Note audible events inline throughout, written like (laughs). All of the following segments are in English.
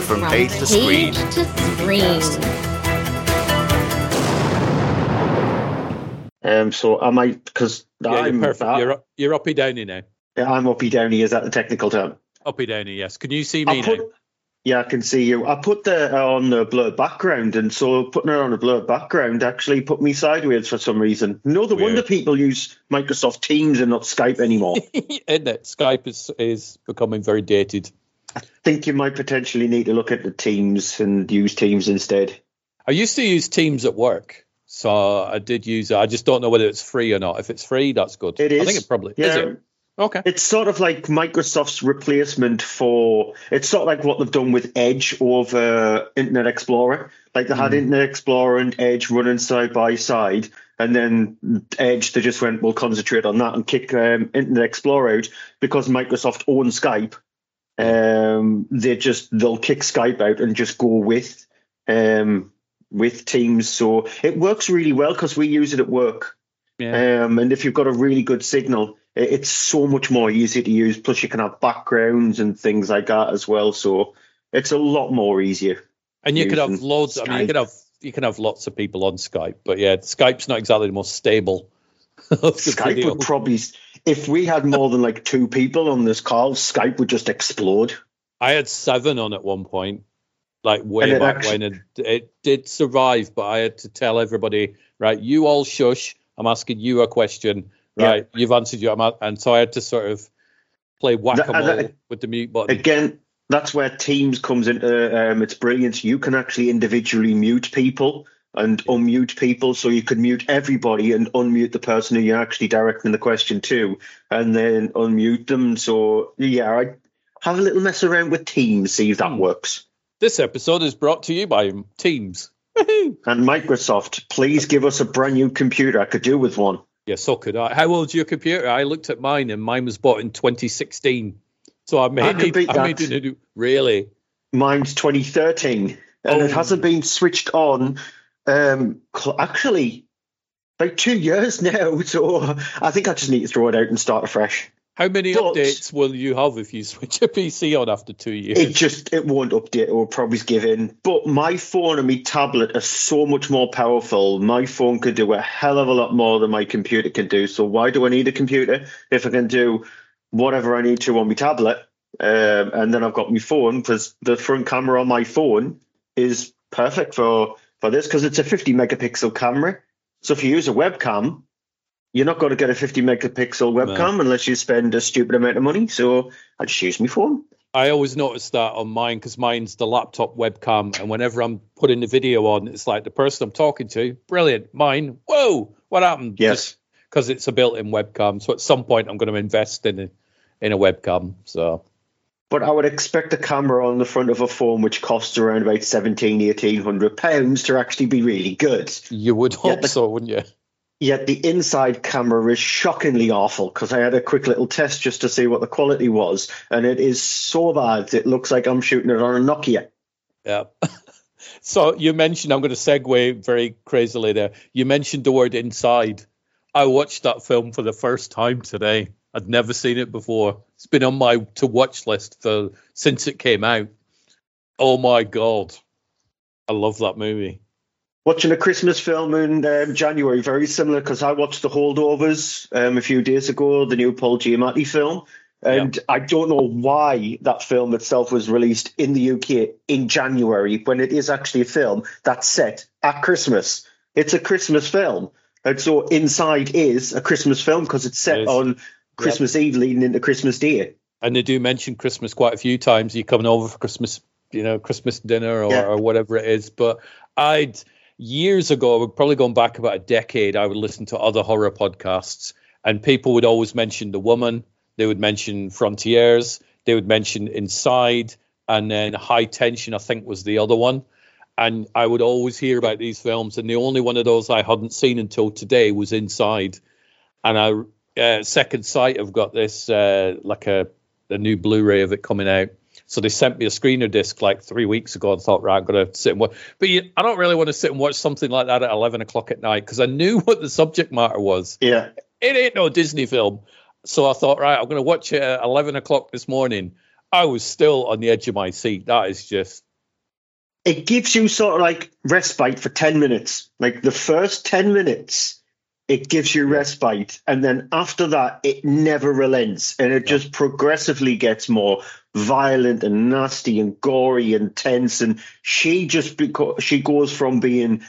From page to screen. Page to screen. Um, so I might because Yeah, I'm you're perfect. You're you're uppy downy now. I'm uppy downy. Is that the technical term? Uppy downy, yes. Can you see me put, now? yeah, I can see you. I put the uh, on the blurred background, and so putting it on a blurred background actually put me sideways for some reason. No, the wonder people use Microsoft Teams and not Skype anymore. (laughs) Isn't it? Skype is is becoming very dated. Think you might potentially need to look at the Teams and use Teams instead. I used to use Teams at work, so I did use it. I just don't know whether it's free or not. If it's free, that's good. It I think it probably Yeah. is. It? Okay. It's sort of like Microsoft's replacement for. It's sort of like what they've done with Edge over Internet Explorer. Like they had Internet Explorer and Edge running side by side, and then Edge they just went, "We'll concentrate on that and kick um, Internet Explorer out because Microsoft owns Skype." Um, they just they'll kick Skype out and just go with um, with Teams. So it works really well because we use it at work. Yeah. Um, and if you've got a really good signal, it's so much more easy to use. Plus, you can have backgrounds and things like that as well. So it's a lot more easier. and you could have loads. I mean, you Skype. could have you can have lots of people on Skype, but yeah, Skype's not exactly the most stable. (laughs) Skype video. would probably, if we had more than like two people on this call, Skype would just explode. I had seven on at one point, like way back actu- when it, it did survive, but I had to tell everybody, right, you all shush. I'm asking you a question, Yeah. right? You've answered you, and so I had to sort of play whack a mole with the mute button. Again, that's where Teams comes into um, its brilliance. You can actually individually mute people and unmute people, so you could mute everybody and unmute the person who you're actually directing the question to, and then unmute them. So yeah, I have a little mess around with Teams, see if that Hmm. works. This episode is brought to you by Teams. Woohoo! And Microsoft, please give us a brand new computer. I could do with one. Yeah, so could I. How old's your computer? I looked at mine, and mine was bought in 2016. So I may I could beat I may that. need to do really. Mine's 2013, and it Oh. hasn't been switched on. Um, actually, about two years (laughs) now. So I think I just need to throw it out and start afresh. How many But- updates will you have if you switch a PC on after two years? It just it won't update. It will probably give in. But my phone and my tablet are so much more powerful. My phone can do a hell of a lot more than my computer can do. So why do I need a computer if I can do whatever I need to on my tablet? Um, and then I've got my phone because the front camera on my phone is perfect for for this because it's a 50 megapixel camera. So if you use a webcam, you're not going to get a 50 megapixel webcam unless you spend a stupid amount of money. So I just use my phone. I always notice that on mine because mine's the laptop webcam, and whenever I'm putting the video on, it's like the person I'm talking to, brilliant. Mine, whoa, what happened? Yes. because it's a built-in webcam. So at some point, I'm going to invest in a in a webcam. So But I would expect a camera on the front of a phone which costs around about 17, 1800 pounds to actually be really good. you would hope so, wouldn't you? Yet the inside camera is shockingly awful because I had a quick little test just to see what the quality was, and it is so bad it looks like I'm shooting it on a Nokia. Yeah. (laughs) so you mentioned, I'm going to segue very crazily there. You mentioned the word inside. I watched that film for the first time today. I'd never seen it before. It's been on my to watch list for since it came out. Oh my god, I love that movie. Watching a Christmas film in um, January, very similar because I watched The Holdovers um, a few days ago, the new Paul Giamatti film. And I don't know why that film itself was released in the UK in January when it is actually a film that's set at Christmas. It's a Christmas film. And so Inside is a Christmas film because it's set It on Christmas Eve leading into Christmas Day. And they do mention Christmas quite a few times. You coming over for Christmas, you know, Christmas dinner or, Yeah. or whatever it is. But I'd years ago, we're probably going back about a decade. I would listen to other horror podcasts, and people would always mention the woman. They would mention Frontiers. They would mention Inside, and then High Tension, I think, was the other one. And I would always hear about these films, and the only one of those I hadn't seen until today was Inside. And I, uh, Second Sight, have got this uh, like a, a new Blu-ray of it coming out. So they sent me a screener disc like three weeks ago. I thought, right, I'm gonna sit and watch. But you, I don't really want to sit and watch something like that at 11 o'clock at night because I knew (laughs) what the subject matter was. Yeah, it ain't no Disney film. So I thought, right, I'm gonna watch it at 11 o'clock this morning. I was still on the edge of my seat. That is just. It gives you sort of like respite for 10 minutes. Like the first 10 minutes, it gives you respite. And then after that, it never relents. And it just progressively gets more violent and nasty and gory and tense. And she just, because she goes from being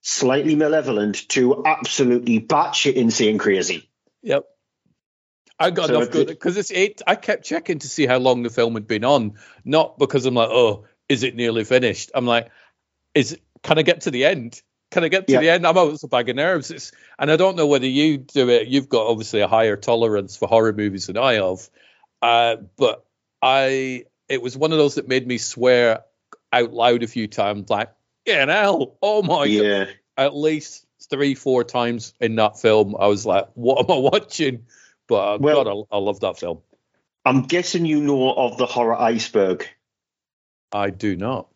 slightly malevolent to absolutely batshit insane crazy. Yep. I got so enough good because it's eight. I kept checking to see how long the film had been on, not because I'm like, oh, is it nearly finished? I'm like, is can I get to the end? Can I get to yeah. the end? I'm always a bag of nerves. It's, and I don't know whether you do it. You've got obviously a higher tolerance for horror movies than I have, uh, but I it was one of those that made me swear out loud a few times, like, yeah, hell, oh my yeah. god, at least three, four times in that film. I was like, what am I watching? But uh, well, God, I, I love that film. I'm guessing you know of the horror iceberg. I do not.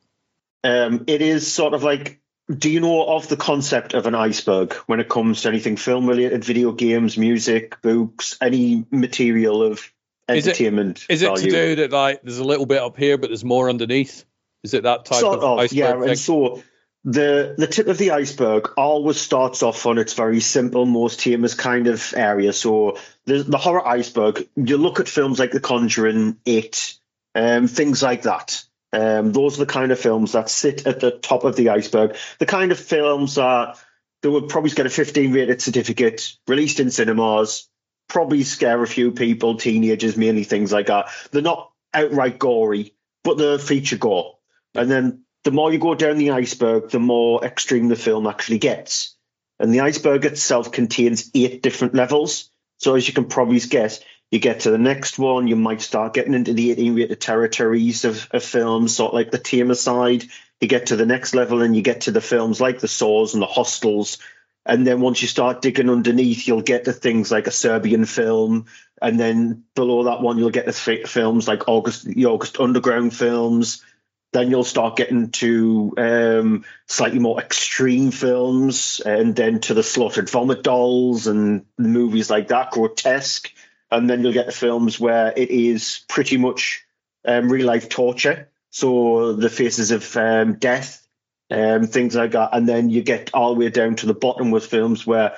Um, it is sort of like. Do you know of the concept of an iceberg when it comes to anything film related, video games, music, books, any material of entertainment? Is it, is it to do that like there's a little bit up here, but there's more underneath? Is it that type sort of, of iceberg? Yeah, thing? and so the the tip of the iceberg always starts off on its very simple, most famous kind of area. So the the horror iceberg. You look at films like The Conjuring, It, um, things like that. Um, those are the kind of films that sit at the top of the iceberg. The kind of films that they would probably get a 15 rated certificate, released in cinemas, probably scare a few people, teenagers, mainly things like that. They're not outright gory, but they're feature gore. And then the more you go down the iceberg, the more extreme the film actually gets. And the iceberg itself contains eight different levels. So as you can probably guess, you get to the next one, you might start getting into the 18 rated territories of, of films, sort of like the tamer side. You get to the next level and you get to the films like the Saws and the Hostels. And then once you start digging underneath, you'll get to things like a Serbian film. And then below that one, you'll get to films like August, the August Underground films then you'll start getting to um, slightly more extreme films, and then to the slaughtered vomit dolls and movies like that, grotesque. And then you'll get the films where it is pretty much um, real life torture. So the faces of um, death, um, things like that. And then you get all the way down to the bottom with films where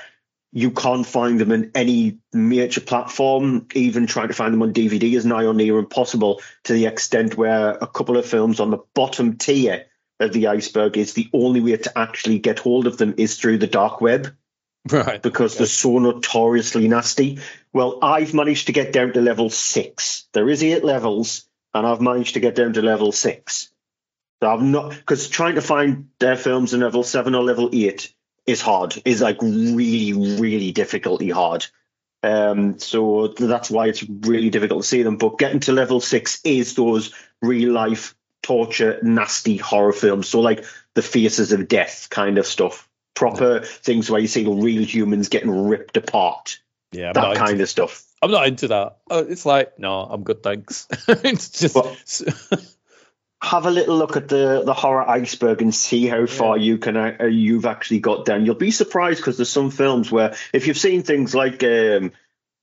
you can't find them in any major platform. Even trying to find them on DVD is nigh or near impossible to the extent where a couple of films on the bottom tier of the iceberg is the only way to actually get hold of them is through the dark web. Right. Because okay. they're so notoriously nasty. Well, I've managed to get down to level six. There is eight levels, and I've managed to get down to level six. So I've not because trying to find their films in level seven or level eight is hard. Is like really, really difficultly hard. Um, so that's why it's really difficult to see them. But getting to level six is those real life torture, nasty horror films. So like the faces of death kind of stuff. Proper things where you see real humans getting ripped apart. Yeah, I'm that kind into, of stuff. I'm not into that. Uh, it's like no, I'm good, thanks. (laughs) it's just. But, (laughs) have a little look at the the horror iceberg and see how far yeah. you can uh, you've actually got down. You'll be surprised because there's some films where if you've seen things like um,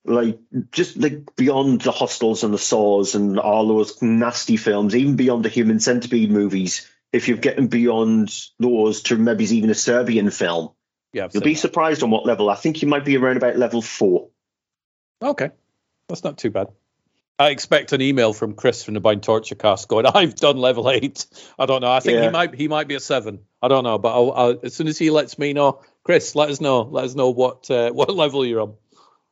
like just like beyond the hostels and the saws and all those nasty films, even beyond the human centipede movies, if you're getting beyond those to maybe even a Serbian film, yeah, you'll be surprised on what level. I think you might be around about level four. Okay, that's not too bad. I expect an email from Chris from the Bind Torture Cast going, (laughs) "I've done level eight. I don't know. I think yeah. he might he might be a seven. I don't know, but I'll, I'll, as soon as he lets me know, Chris, let us know. Let us know what uh, (laughs) what level you're on.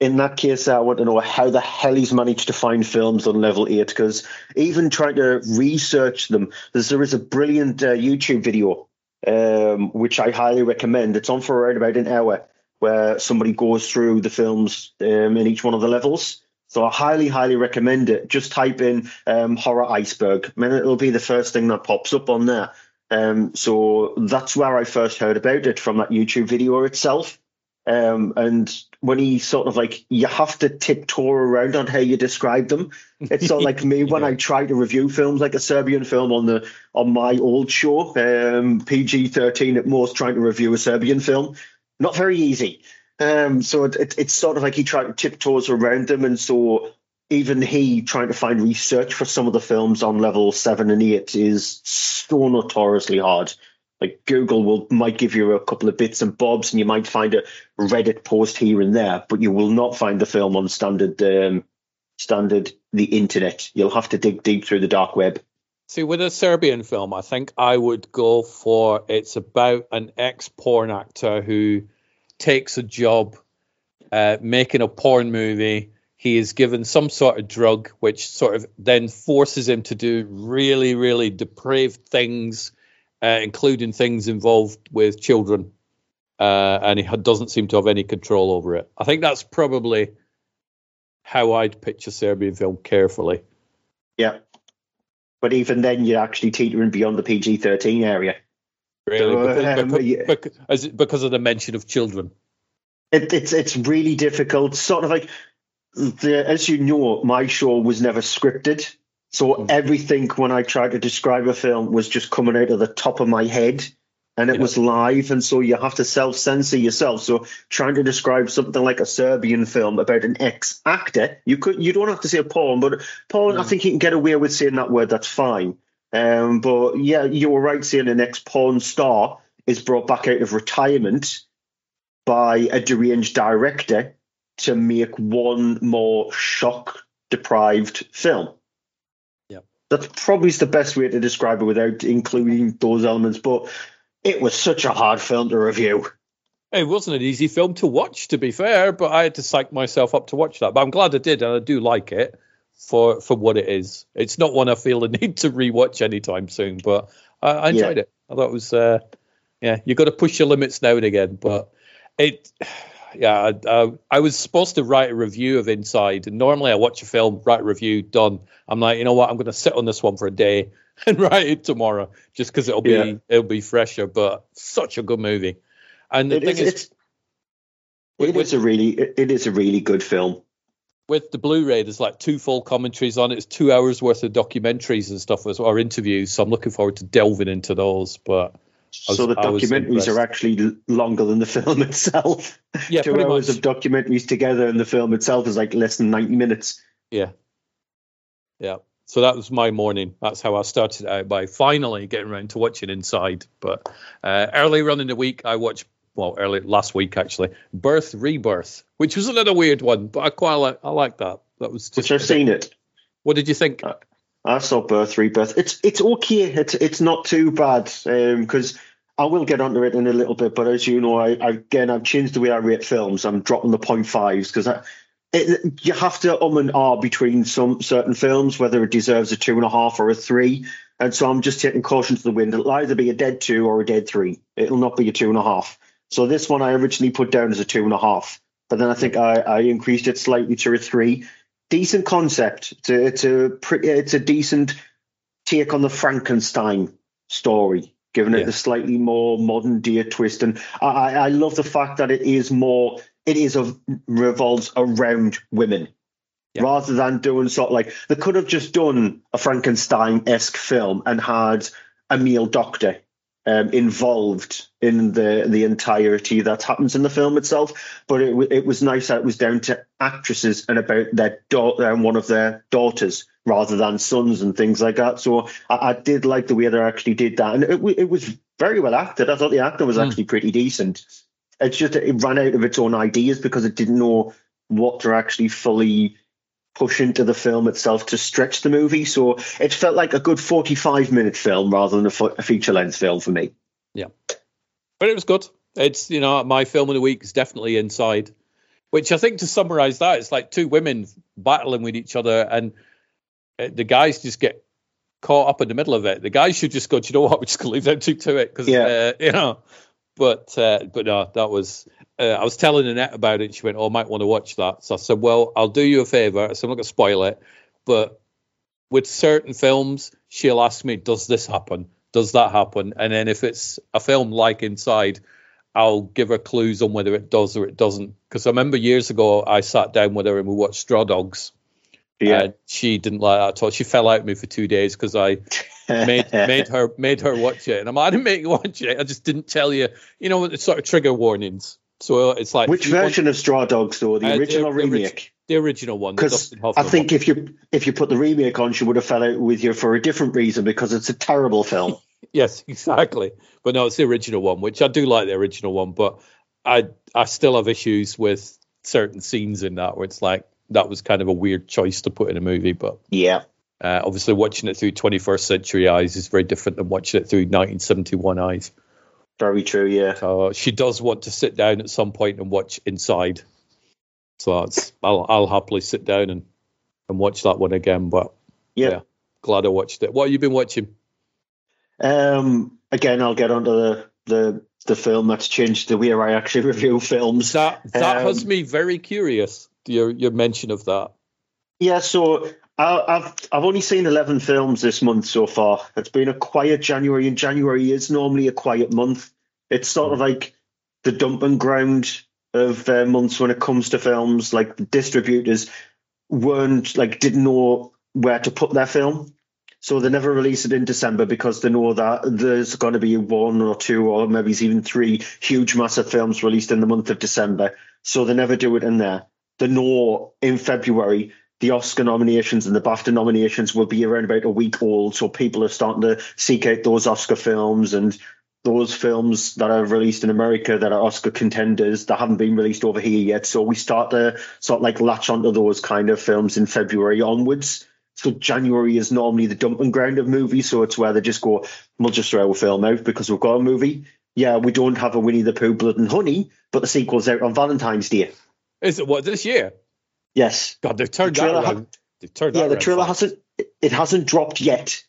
In that case, I want to know how the hell he's managed to find films on level eight. Because even trying to research them, there is a brilliant uh, YouTube video um, which I highly recommend. It's on for around about an hour, where somebody goes through the films um, in each one of the levels So I highly, highly recommend it. Just type in um, horror iceberg, and it'll be the first thing that pops up on there. Um, so that's where I first heard about it from that YouTube video itself. Um, and when he sort of like, you have to tiptoe around on how you describe them. It's of like (laughs) me when I try to review films, like a Serbian film on the on my old show, um, PG thirteen at most, trying to review a Serbian film. Not very easy. Um, so it, it, it's sort of like he tried to tiptoes around them, and so even he trying to find research for some of the films on level seven and eight is so notoriously hard. Like Google will might give you a couple of bits and bobs, and you might find a Reddit post here and there, but you will not find the film on standard um, standard the internet. You'll have to dig deep through the dark web. See, with a Serbian film, I think I would go for it's about an ex porn actor who takes a job uh, making a porn movie. He is given some sort of drug, which sort of then forces him to do really, really depraved things, uh, including things involved with children. Uh, and he doesn't seem to have any control over it. I think that's probably how I'd pitch a Serbian film carefully. Yeah. But even then, you're actually teetering beyond the PG 13 area. Really? because, um, because, yeah. because, because, of the mention of children. It, it's it's really difficult. Sort of like, the, as you know, my show was never scripted. So mm. everything when I tried to describe a film was just coming out of the top of my head and it yeah. was live. And so you have to self censor yourself. So trying to describe something like a Serbian film about an ex actor, you could you don't have to say a porn, but porn, mm. I think you can get away with saying that word. That's fine. Um, but yeah, you were right saying an ex porn star is brought back out of retirement by a deranged director to make one more shock deprived film. That's probably the best way to describe it without including those elements. But it was such a hard film to review. It wasn't an easy film to watch, to be fair, but I had to psych myself up to watch that. But I'm glad I did, and I do like it for for what it is. It's not one I feel the (laughs) need to rewatch anytime soon, but I, I enjoyed yeah. it. I thought it was, uh, yeah, you've got to push your limits now and again. But it, yeah, I, I, was supposed to write a review of Inside, and normally I watch a film, write a review, done. I'm like, you know what, I'm going to sit on this one for a day (laughs) and write it tomorrow, just because it'll be yeah. it'll be fresher. But such a good movie, and the it thing is, is it with, is a really it is a really good film with the Blu-ray, there's like two full commentaries on it. It's two hours worth of documentaries and stuff as or interviews. So I'm looking forward to delving into those. But was, so the documentaries are actually longer than the film (laughs) itself. Yeah, two hours much. of documentaries together, and the film itself is like less than 90 minutes. Yeah, yeah. So that was my morning. That's how I started out by finally getting around to watching Inside. But uh, earlier on in the week, I watched well, early last week actually, Birth Rebirth, which was another weird one, but I quite like I like that. That was just. Which I've seen it. What did you think? I saw Birth Rebirth. It's it's okay. It's it's not too bad because. Um, I will get onto it in a little bit, but as you know, I, I again I've changed the way I rate films. I'm dropping the point fives because you have to um and ah between some certain films whether it deserves a two and a half or a three. And so I'm just taking caution to the wind. It'll either be a dead two or a dead three. It'll not be a two and a half. So this one I originally put down as a two and a half, but then I think I, I increased it slightly to a three. Decent concept. It's a, it's a pretty, uh, it's a decent take on the Frankenstein story, giving it yeah. the slightly more modern day twist. And I, I love the fact that it is more, it is of revolves around women. Yeah. Rather than doing sort of like they could have just done a Frankenstein esque film and had a male doctor um, involved in the the entirety that happens in the film itself. But it it was nice that it was down to actresses and about their daughter and one of their daughters rather than sons and things like that. So I, I did like the way they actually did that, and it it was very well acted. I thought the acting was mm. actually pretty decent. It's just it ran out of its own ideas because it didn't know what to actually fully push into the film itself to stretch the movie. So it felt like a good 45 minute film rather than a, fo- a feature length film for me. Yeah. But it was good. It's, you know, my film of the week is definitely Inside, which I think to summarize that, it's like two women battling with each other and uh, the guys just get caught up in the middle of it. The guys should just go, do you know what? We're just going to leave them two to it because, yeah. uh, you know, but uh, but no, that was. Uh, I was telling Annette about it. She went, "Oh, I might want to watch that." So I said, "Well, I'll do you a favor." I said, "I'm not going to spoil it, but with certain films, she'll ask me, "Does this happen? Does that happen?" And then if it's a film like Inside, I'll give her clues on whether it does or it doesn't. Because I remember years ago, I sat down with her and we watched Straw Dogs. Yeah. And she didn't like that at all. She fell out with me for two days because I made made her made her watch it, and I'm like, I didn't make you watch it. I just didn't tell you. You know, it's sort of trigger warnings. So it's like Which you want- version of Straw Dogs, though? The Uh, the- original the remake? the original one. Because I think one. if you if you put the remake on, she would have fell out with you for a different reason because it's a terrible film. (laughs) yes, exactly. But no, it's the original one, which I do like the original one, but I I still have issues with certain scenes in that where it's like that was kind of a weird choice to put in a movie, but yeah. Uh, obviously watching it through 21st century eyes is very different than watching it through 1971 eyes. Very true, yeah. So she does want to sit down at some point and watch Inside. So that's, I'll I'll happily sit down and, and watch that one again. But Yeah. yeah, glad I watched it. What have you been watching? Um, again, I'll get onto the, the the film that's changed the way I actually (laughs) review films. That that Um, has me very curious. Your your mention of that. Yeah, so I've I've only seen eleven films this month so far. It's been a quiet January, and January is normally a quiet month. It's sort of like the dumping ground of uh, months when it comes to films. Like the distributors weren't like didn't know where to put their film, so they never release it in December because they know that there's going to be one or two or maybe even three huge massive films released in the month of December. So they never do it in there. They know in February the Oscar nominations and the BAFTA nominations will be around about a week old, so people are starting to seek out those Oscar films and those films that are released in America that are Oscar contenders that haven't been released over here yet. So we start to sort of like latch onto those kind of films in February onwards. So January is normally the dumping ground of movies, so it's where they just go, we'll just throw a film out because we've got a movie. Yeah, we don't have a Winnie the Pooh Blood and Honey, but the sequel's out on Valentine's Day. Is it what this year? Yes. God, they've turned The that trailer ha- They've turned Yeah, the trailer fast. hasn't it hasn't dropped yet,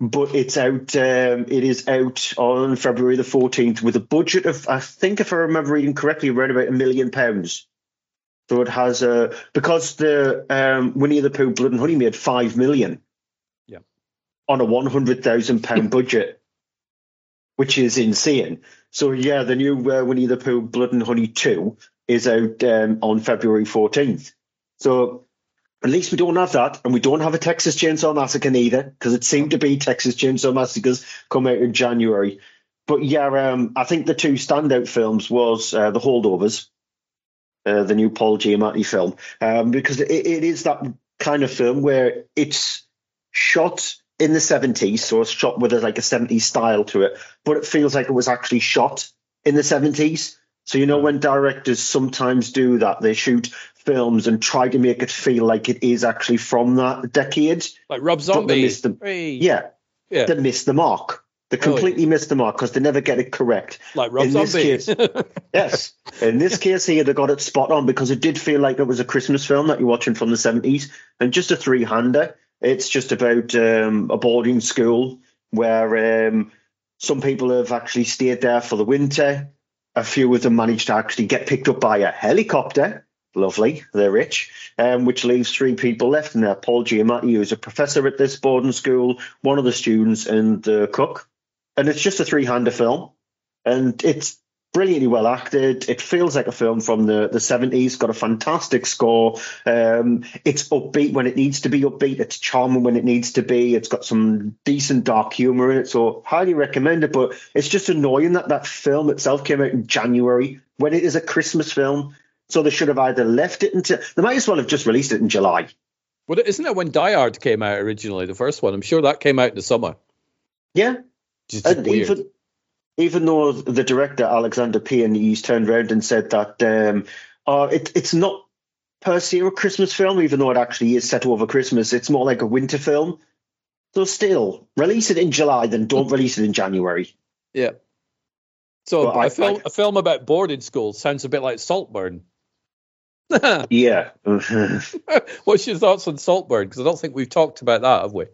but it's out. Um, it is out on February the fourteenth with a budget of I think if I remember reading correctly, around about a million pounds. So it has a because the um, Winnie the Pooh Blood and Honey made five million. Yeah. On a one hundred thousand pound (laughs) budget, which is insane. So yeah, the new uh, Winnie the Pooh Blood and Honey two is out um, on February fourteenth. So at least we don't have that, and we don't have a Texas Chainsaw Massacre either, because it seemed to be Texas Chainsaw Massacres come out in January. But yeah, um, I think the two standout films was uh, The Holdovers, uh, the new Paul Giamatti film, um, because it, it is that kind of film where it's shot in the 70s, so it's shot with a, like a 70s style to it, but it feels like it was actually shot in the 70s. So you know when directors sometimes do that, they shoot films and try to make it feel like it is actually from that decade. Like Rob Zombie. the- Hey. Yeah, yeah. they miss the mark. They completely miss the mark because they never get it correct. like Rob in this Zombie. case- (laughs) Yes. In this case here, they got it spot on because it did feel like it was a Christmas film that you're watching from the 70s and just a three hander. It's just about um, a boarding school where um, some people have actually stayed there for the winter. A few of them managed to actually get picked up by a helicopter. Lovely, they're rich, um, which leaves three people left there. Paul Giamatti, who's a professor at this boarding school, one of the students, and the cook. And it's just a three hander film and it's brilliantly well acted. It feels like a film from the, the 70s, got a fantastic score. Um, it's upbeat when it needs to be upbeat. It's charming when it needs to be. It's got some decent dark humor in it, so highly recommend it. But it's just annoying that that film itself came out in January when it is a Christmas film. So they should have either left it until they might as well have just released it in July. Well, isn't it when Die Hard came out originally, the first one? I'm sure that came out in the summer. Yeah, Just and weird. even even though the director Alexander he's turned around and said that um, uh, it, it's not per se a Christmas film, even though it actually is set over Christmas. It's more like a winter film. So still, release it in July, then don't (laughs) release it in January. Yeah. So Well, I- a film I- a film about boarding school sounds a bit like Saltburn. (laughs) Yeah. (laughs) What's your thoughts on Saltburn? Because I don't think we've talked about that, have we?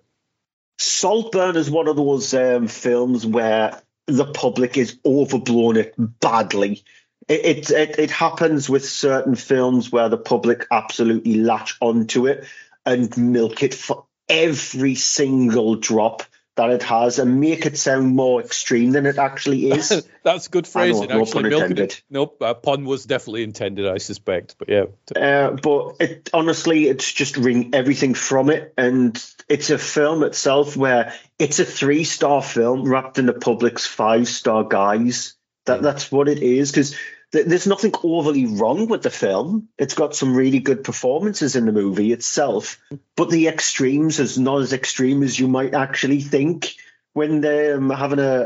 Saltburn is one of those um, films where the public is overblown it badly. It, it, it it happens with certain films where the public absolutely latch onto it and milk it for every single drop that it has and make it sound more extreme than it actually is. (laughs) That's good phrasing. no actually, pun intended. it. Nope, uh, pun was definitely intended, I suspect. But yeah, Uh, but it, honestly, it's just wring everything from it, and it's a film itself where it's a three star film wrapped in the public's five star guise. That that's what it is because there's nothing overly wrong with the film. It's got some really good performances in the movie itself, but the extremes is not as extreme as you might actually think. When I'm um, having a,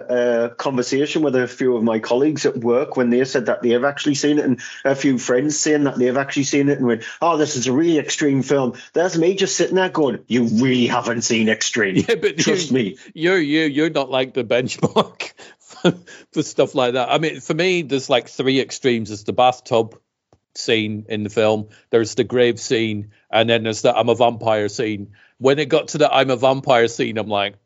a conversation with a few of my colleagues at work, when they said that they have actually seen it, and a few friends saying that they've actually seen it, and went, "Oh, this is a really extreme film." There's me just sitting there going, "You really haven't seen extreme." yeah, but Trust you, me. you're you you're not like the benchmark (laughs) for, stuff like that. I mean, for me, there's like three extremes. There's the bathtub scene in the film. There's the grave scene, and then there's the I'm a vampire scene. When it got to the I'm a vampire scene, I'm like,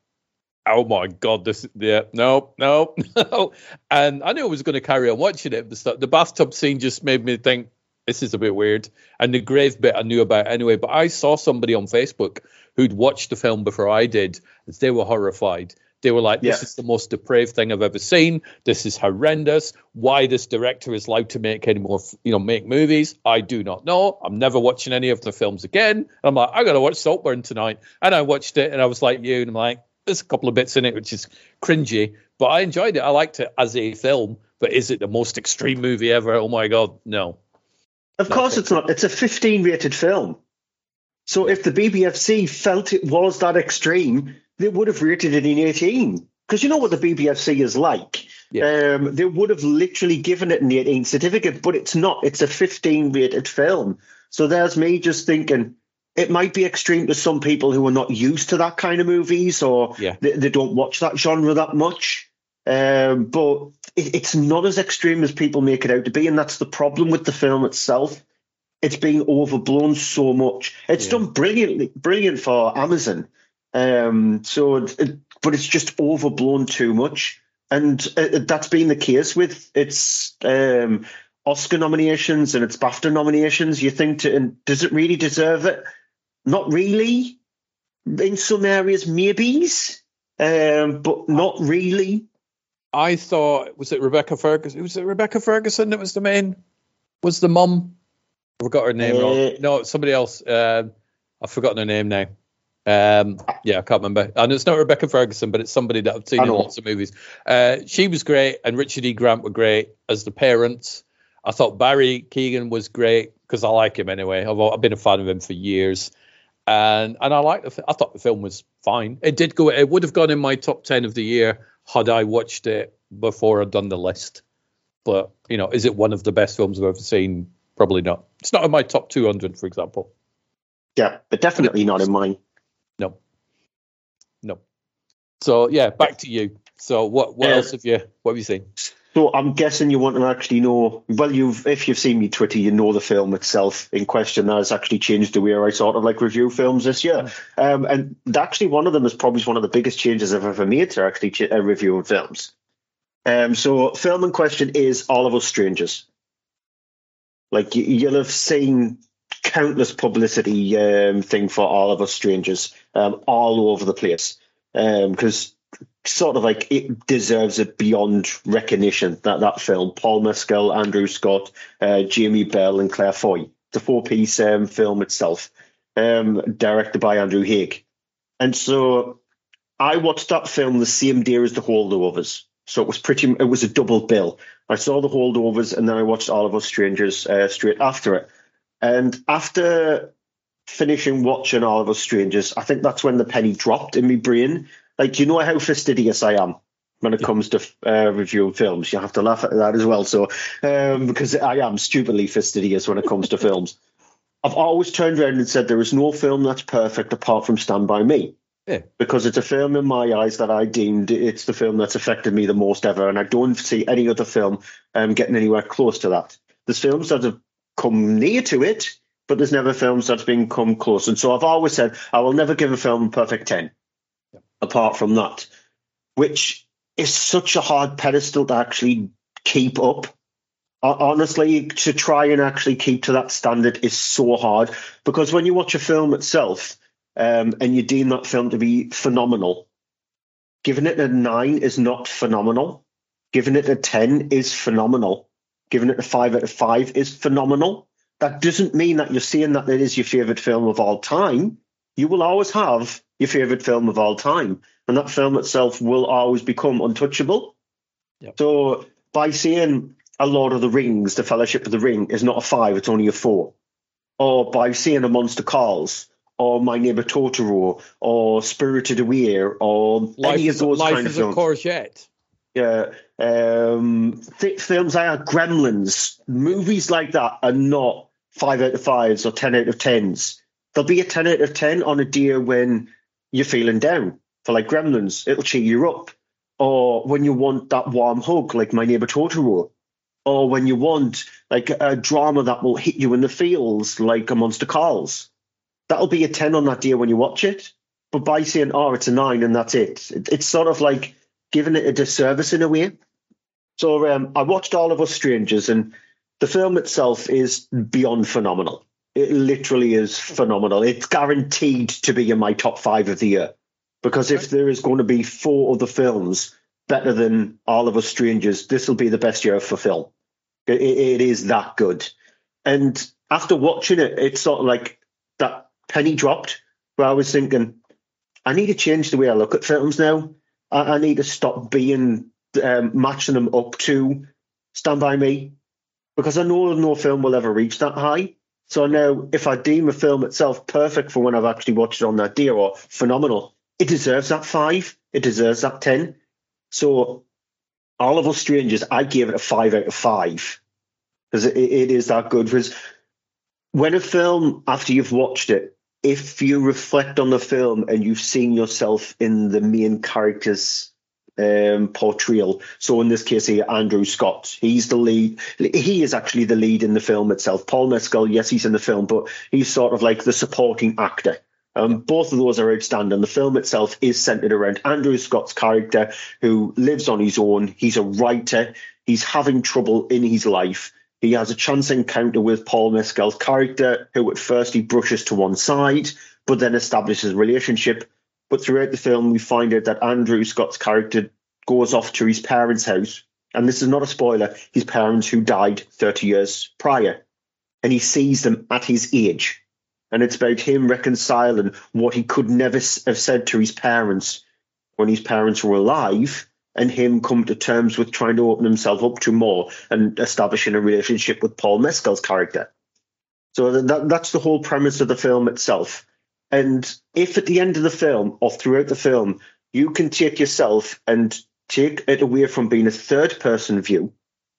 oh my god, this yeah, no, no, no. And I knew I was going to carry on watching it, but the bathtub scene just made me think this is a bit weird. And the grave bit I knew about anyway, but I saw somebody on Facebook who'd watched the film before I did, and they were horrified. They were like, "This Yeah. is the most depraved thing I've ever seen. This is horrendous. Why this director is allowed to make any more, you know, make movies? I do not know. I'm never watching any of the films again." And I'm like, "I got to watch Saltburn tonight," and I watched it, and I was like you, and I'm like, "There's a couple of bits in it which is cringy, but I enjoyed it. I liked it as a film. But is it the most extreme movie ever? Oh my god, no." Of course, it's not. It's a 15 rated film. So if the BBFC felt it was that extreme, they would have rated it in 18. Because you know what the BBFC is like. Yeah. Um, they would have literally given it an 18 certificate, but it's not. It's a 15 rated film. So there's me just thinking it might be extreme to some people who are not used to that kind of movies or Yeah. they, they don't watch that genre that much. Um, but it, it's not as extreme as people make it out to be, and that's the problem with the film itself. It's being overblown so much. It's Yeah. done brilliantly, brilliant for Amazon. Um, so, it, but it's just overblown too much, and uh, that's been the case with its um, Oscar nominations and its BAFTA nominations. You think, to, and does it really deserve it? Not really. In some areas, maybes, um, but not really. I thought was it Rebecca Ferguson? Was it Rebecca Ferguson that was the main? Was the mum? I forgot her name. Uh, wrong. No, somebody else. Um, I've forgotten her name now. Um, yeah, I can't remember. And it's not Rebecca Ferguson, but it's somebody that I've seen in lots of movies. Uh, she was great, and Richard E. Grant were great as the parents. I thought Barry Keoghan was great because I like him anyway. I've, I've been a fan of him for years, and and I like the. I thought the film was fine. It did go. It would have gone in my top ten of the year had I watched it before I'd done the list. But you know, is it one of the best films I've ever seen? Probably not. It's not in my top 200, for example. Yeah, but definitely not in mine. No, no. So yeah, back to you. So what what Yeah. else have you what have you seen? So I'm guessing you want to actually know. Well, you've if you've seen me Twitter, you know the film itself in question. That has actually changed the way I sort of like review films this year. Um, and actually, one of them is probably one of the biggest changes I've ever made to actually ch- uh, reviewing films. Um, so film in question is All of Us Strangers. Like you, you'll have seen countless publicity um, thing for All of Us Strangers um, all over the place because sort of like it deserves it beyond recognition. That that film, Paul Mescal, Andrew Scott, uh, Jamie Bell, and Claire Foy, the four-piece um, film itself, um, directed by Andrew Haigh, and so I watched that film the same day as the Holdovers. So it was pretty. It was a double bill. I saw the Holdovers, and then I watched All of Us Strangers uh, straight after it. And after finishing watching All of Us Strangers, I think that's when the penny dropped in my brain. Like, you know how fastidious I am when it comes to uh, reviewing films. You have to laugh at that as well. So, um, because I am stupidly fastidious when it comes to films. (laughs) I've always turned around and said there is no film that's perfect apart from Stand By Me. Yeah. Because it's a film in my eyes that I deemed it's the film that's affected me the most ever, and I don't see any other film um, getting anywhere close to that. There's films that have come near to it, but there's never films that's been come close. And so I've always said I will never give a film a perfect ten, apart from that. Which is such a hard pedestal to actually keep up. Honestly, to try and actually keep to that standard is so hard because when you watch a film itself um, and you deem that film to be phenomenal, giving it a nine is not phenomenal. Giving it a 10 is phenomenal. Giving it a five out of five is phenomenal. That doesn't mean that you're saying that it is your favorite film of all time. You will always have your favorite film of all time, and that film itself will always become untouchable. Yep. So by saying a Lord of the Rings, The Fellowship of the Ring is not a five, it's only a four. Or by seeing a Monster Calls, or My Neighbor Totoro, or Spirited Away, or life any of those life kind of is films. a courgette. Yeah, um, th- films like Gremlins, movies like that are not five out of fives or ten out of tens. There'll be a ten out of ten on a day when you're feeling down. For like Gremlins, it'll cheer you up. Or when you want that warm hug, like My Neighbor Totoro or when you want like a drama that will hit you in the feels, like a Monster Calls. That'll be a 10 on that day when you watch it. But by saying, oh, it's a 9 and that's it, it's sort of like giving it a disservice in a way. So um, I watched All of Us Strangers, and the film itself is beyond phenomenal. It literally is phenomenal. It's guaranteed to be in my top five of the year. Because if there is going to be four other films better than All of Us Strangers, this will be the best year for film. It, it is that good. And after watching it, it's sort of like that penny dropped where I was thinking, I need to change the way I look at films now. I, I need to stop being um, matching them up to Stand By Me because I know no film will ever reach that high. So I know if I deem a film itself perfect for when I've actually watched it on that day or phenomenal, it deserves that five. It deserves that 10. So all of us strangers, I gave it a five out of five because it, it is that good. Because when a film, after you've watched it, if you reflect on the film and you've seen yourself in the main character's um, portrayal, so in this case here, Andrew Scott, he's the lead. He is actually the lead in the film itself. Paul Mescal, yes, he's in the film, but he's sort of like the supporting actor. Um, both of those are outstanding. The film itself is centered around Andrew Scott's character, who lives on his own. He's a writer. He's having trouble in his life. He has a chance encounter with Paul Mescal's character, who at first he brushes to one side, but then establishes a relationship. But throughout the film, we find out that Andrew Scott's character goes off to his parents' house. And this is not a spoiler, his parents who died 30 years prior. And he sees them at his age and it's about him reconciling what he could never have said to his parents when his parents were alive and him come to terms with trying to open himself up to more and establishing a relationship with Paul Mescal's character. So that, that's the whole premise of the film itself. And if at the end of the film or throughout the film, you can take yourself and take it away from being a third person view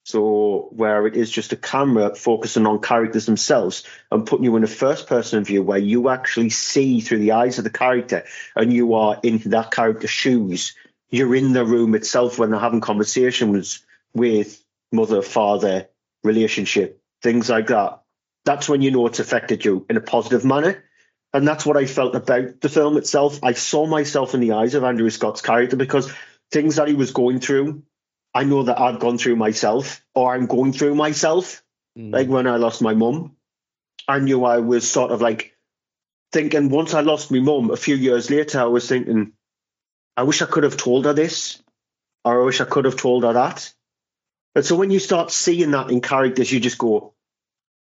so where it is just a camera focusing on characters themselves and putting you in a first person view where you actually see through the eyes of the character and you are in that character's shoes. You're in the room itself when they're having conversations with mother, father, relationship, things like that. That's when you know it's affected you in a positive manner. And that's what I felt about the film itself. I saw myself in the eyes of Andrew Scott's character because things that he was going through I know that I've gone through myself or I'm going through myself. Mm. Like when I lost my mum, I knew I was sort of like thinking once I lost my mum a few years later, I was thinking, I wish I could have told her this or I wish I could have told her that. And so when you start seeing that in characters, you just go,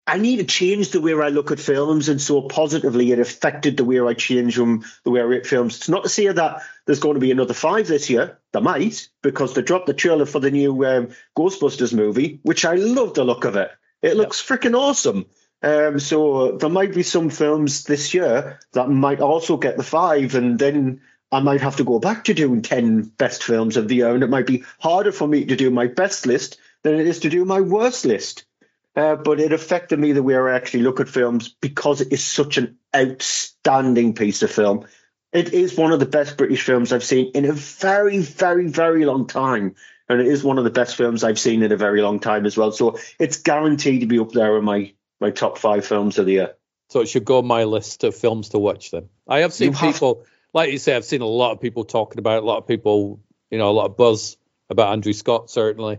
I need to change the way I look at films, and so positively it affected the way I change them, the way I rate films. It's not to say that there's going to be another five this year. There might, because they dropped the trailer for the new um, Ghostbusters movie, which I love the look of it. It looks yep. freaking awesome. Um, so there might be some films this year that might also get the five, and then I might have to go back to doing 10 best films of the year, and it might be harder for me to do my best list than it is to do my worst list. Uh, but it affected me the way I actually look at films because it is such an outstanding piece of film. It is one of the best British films I've seen in a very, very, very long time. And it is one of the best films I've seen in a very long time as well. So it's guaranteed to be up there in my, my top five films of the year. So it should go on my list of films to watch then. I have seen you people, have... like you say, I've seen a lot of people talking about it, a lot of people you know a lot of buzz about Andrew Scott certainly.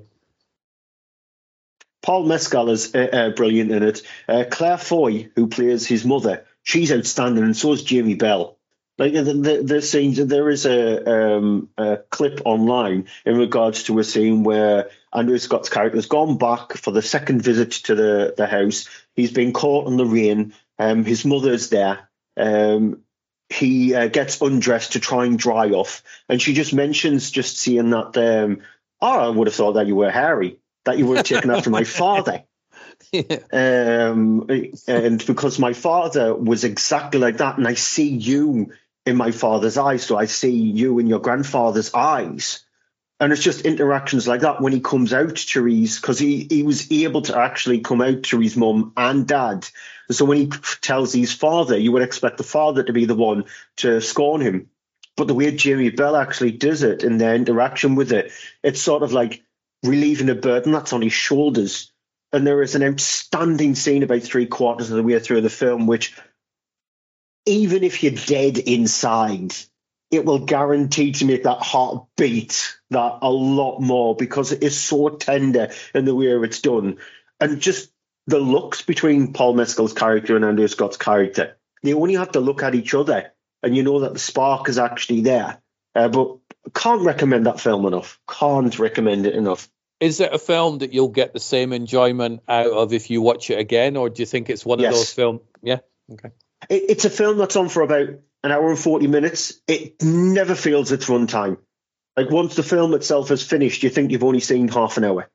Paul Mescal is uh, uh, brilliant in it. Uh, Claire Foy, who plays his mother, she's outstanding, and so is Jamie Bell. Like the, the, the scenes, there is a, um, a clip online in regards to a scene where Andrew Scott's character has gone back for the second visit to the, the house. He's been caught in the rain. Um, his mother's there. Um, he uh, gets undressed to try and dry off, and she just mentions just seeing that. Um, oh, I would have thought that you were Harry, that you were taken after my father. (laughs) Yeah. Um, and because my father was exactly like that, and I see you in my father's eyes, so I see you in your grandfather's eyes. And it's just interactions like that when he comes out to his, because he, he was able to actually come out to his mum and dad. So when he tells his father, you would expect the father to be the one to scorn him. But the way Jamie Bell actually does it in their interaction with it, it's sort of like relieving a burden that's on his shoulders. And there is an outstanding scene about three quarters of the way through the film, which even if you're dead inside, it will guarantee to make that heart beat that a lot more because it is so tender in the way it's done. And just the looks between Paul Mescal's character and Andrew Scott's character, they only have to look at each other and you know that the spark is actually there. Uh, but can't recommend that film enough. Can't recommend it enough. Is it a film that you'll get the same enjoyment out of if you watch it again, or do you think it's one yes. of those films? Yeah. Okay. It, it's a film that's on for about an hour and 40 minutes. It never feels its runtime. Like once the film itself is finished, you think you've only seen half an hour.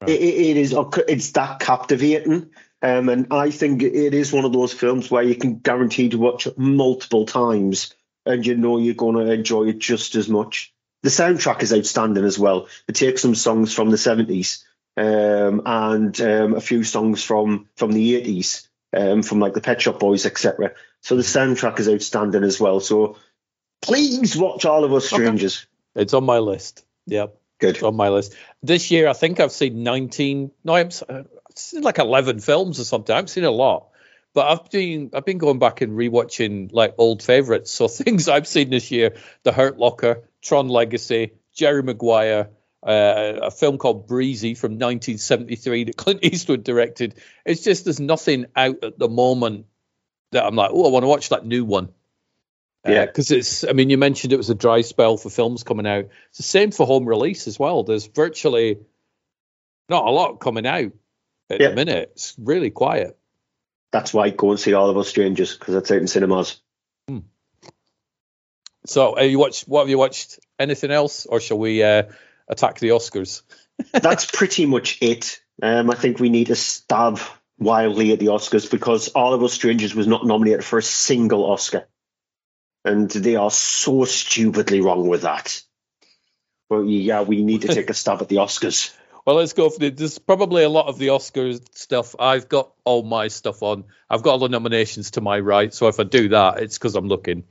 Right. It, it is it's that captivating, um, and I think it is one of those films where you can guarantee to watch it multiple times, and you know you're going to enjoy it just as much. The soundtrack is outstanding as well. It takes some songs from the 70s um, and um, a few songs from from the 80s um, from like the Pet Shop Boys, etc. So the soundtrack is outstanding as well. So please watch All of Us Strangers. Okay. It's on my list. Yep. Good. It's on my list. This year, I think I've seen 19, no, I've seen like 11 films or something. I've seen a lot. But I've been I've been going back and rewatching like old favorites. So (laughs) things I've seen this year: The Hurt Locker, Tron Legacy, Jerry Maguire, uh, a film called Breezy from 1973 that Clint Eastwood directed. It's just there's nothing out at the moment that I'm like, oh, I want to watch that new one. Uh, yeah, because it's. I mean, you mentioned it was a dry spell for films coming out. It's the same for home release as well. There's virtually not a lot coming out at yeah. the minute. It's really quiet. That's why I go and see All of Us Strangers because it's out in cinemas. Hmm. So, have you watched? What have you watched? Anything else, or shall we uh, attack the Oscars? (laughs) That's pretty much it. Um, I think we need to stab wildly at the Oscars because All of Us Strangers was not nominated for a single Oscar. And they are so stupidly wrong with that. But yeah, we need to take a stab at the Oscars. (laughs) Well, let's go for the. There's probably a lot of the Oscars stuff. I've got all my stuff on. I've got all the nominations to my right. So if I do that, it's because I'm looking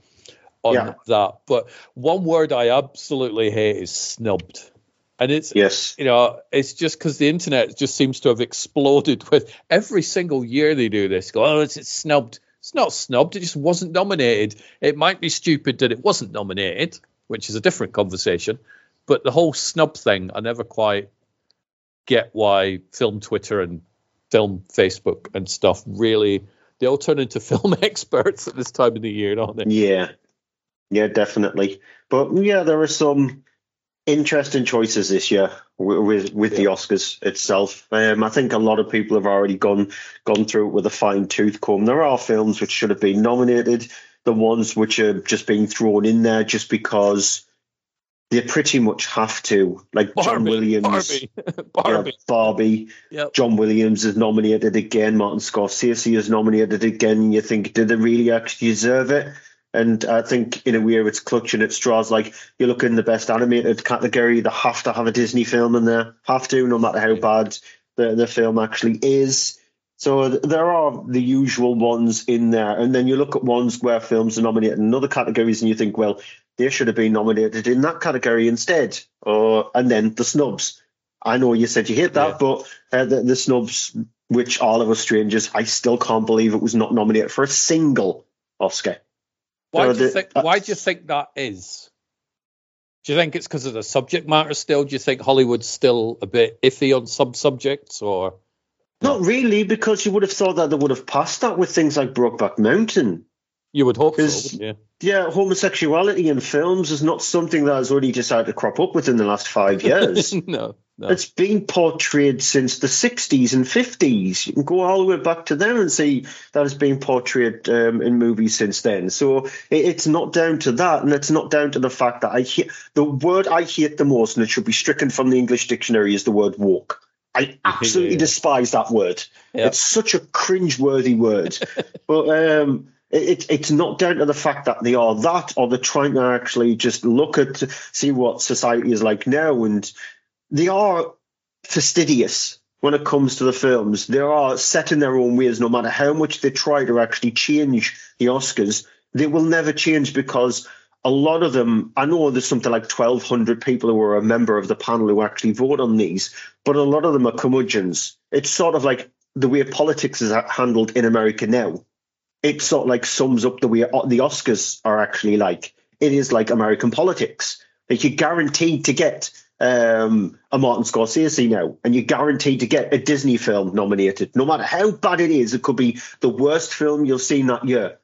on yeah. that. But one word I absolutely hate is snubbed. And it's yes, you know, it's just because the internet just seems to have exploded (laughs) with every single year they do this. Go, oh, it's, it's snubbed. It's not snubbed. It just wasn't nominated. It might be stupid that it wasn't nominated, which is a different conversation. But the whole snub thing, I never quite get why film Twitter and film Facebook and stuff really they all turn into (laughs) film experts at this time of the year, don't they? Yeah, yeah, definitely. But yeah, there are some interesting choices this year with with yeah. the Oscars itself. Um, I think a lot of people have already gone gone through it with a fine tooth comb. There are films which should have been nominated, the ones which are just being thrown in there just because they pretty much have to. Like Barbie, John Williams, Barbie, (laughs) Barbie. Yeah, Barbie. Yep. John Williams is nominated again. Martin Scorsese is nominated again. You think did they really actually deserve it? And I think in a way it's clutching at straws. Like you look in the best animated category, they have to have a Disney film in there. Have to, no matter how bad the, the film actually is. So there are the usual ones in there. And then you look at ones where films are nominated in other categories and you think, well, they should have been nominated in that category instead. Or and then the snubs. I know you said you hate that, yeah. but uh, the, the snubs, which all of us strangers, I still can't believe it was not nominated for a single Oscar. Why do you think? Uh, why do you think that is? Do you think it's because of the subject matter still? Do you think Hollywood's still a bit iffy on some subjects, or Not really, because you would have thought that they would have passed that with things like Brokeback Mountain. you would hope so? Is- Yeah, homosexuality in films is not something that has only decided to crop up within the last five (laughs) years. no, no. It's been portrayed since the 60s and 50s. You can go all the way back to them and see that it's been portrayed um, in movies since then. So it, it's not down to that, and it's not down to the fact that I hate the word I hate the most, and it should be stricken from the English dictionary, is the word walk. I (laughs) absolutely Yeah. despise that word. Yeah. It's such a cringe-worthy word. (laughs) but um, it, it, it's not down to the fact that they are that, or they're trying to actually just look at see what society is like now, and they are fastidious when it comes to the films. They are set in their own ways, no matter how much they try to actually change the Oscars. They will never change because a lot of them, I know there's something like 1,200 people who are a member of the panel who actually vote on these, but a lot of them are curmudgeons. It's sort of like the way politics is handled in America now. It sort of like sums up the way the Oscars are actually like. It is like American politics. Like you're guaranteed to get um, a Martin Scorsese now, and you're guaranteed to get a Disney film nominated. No matter how bad it is, it could be the worst film you've seen that year,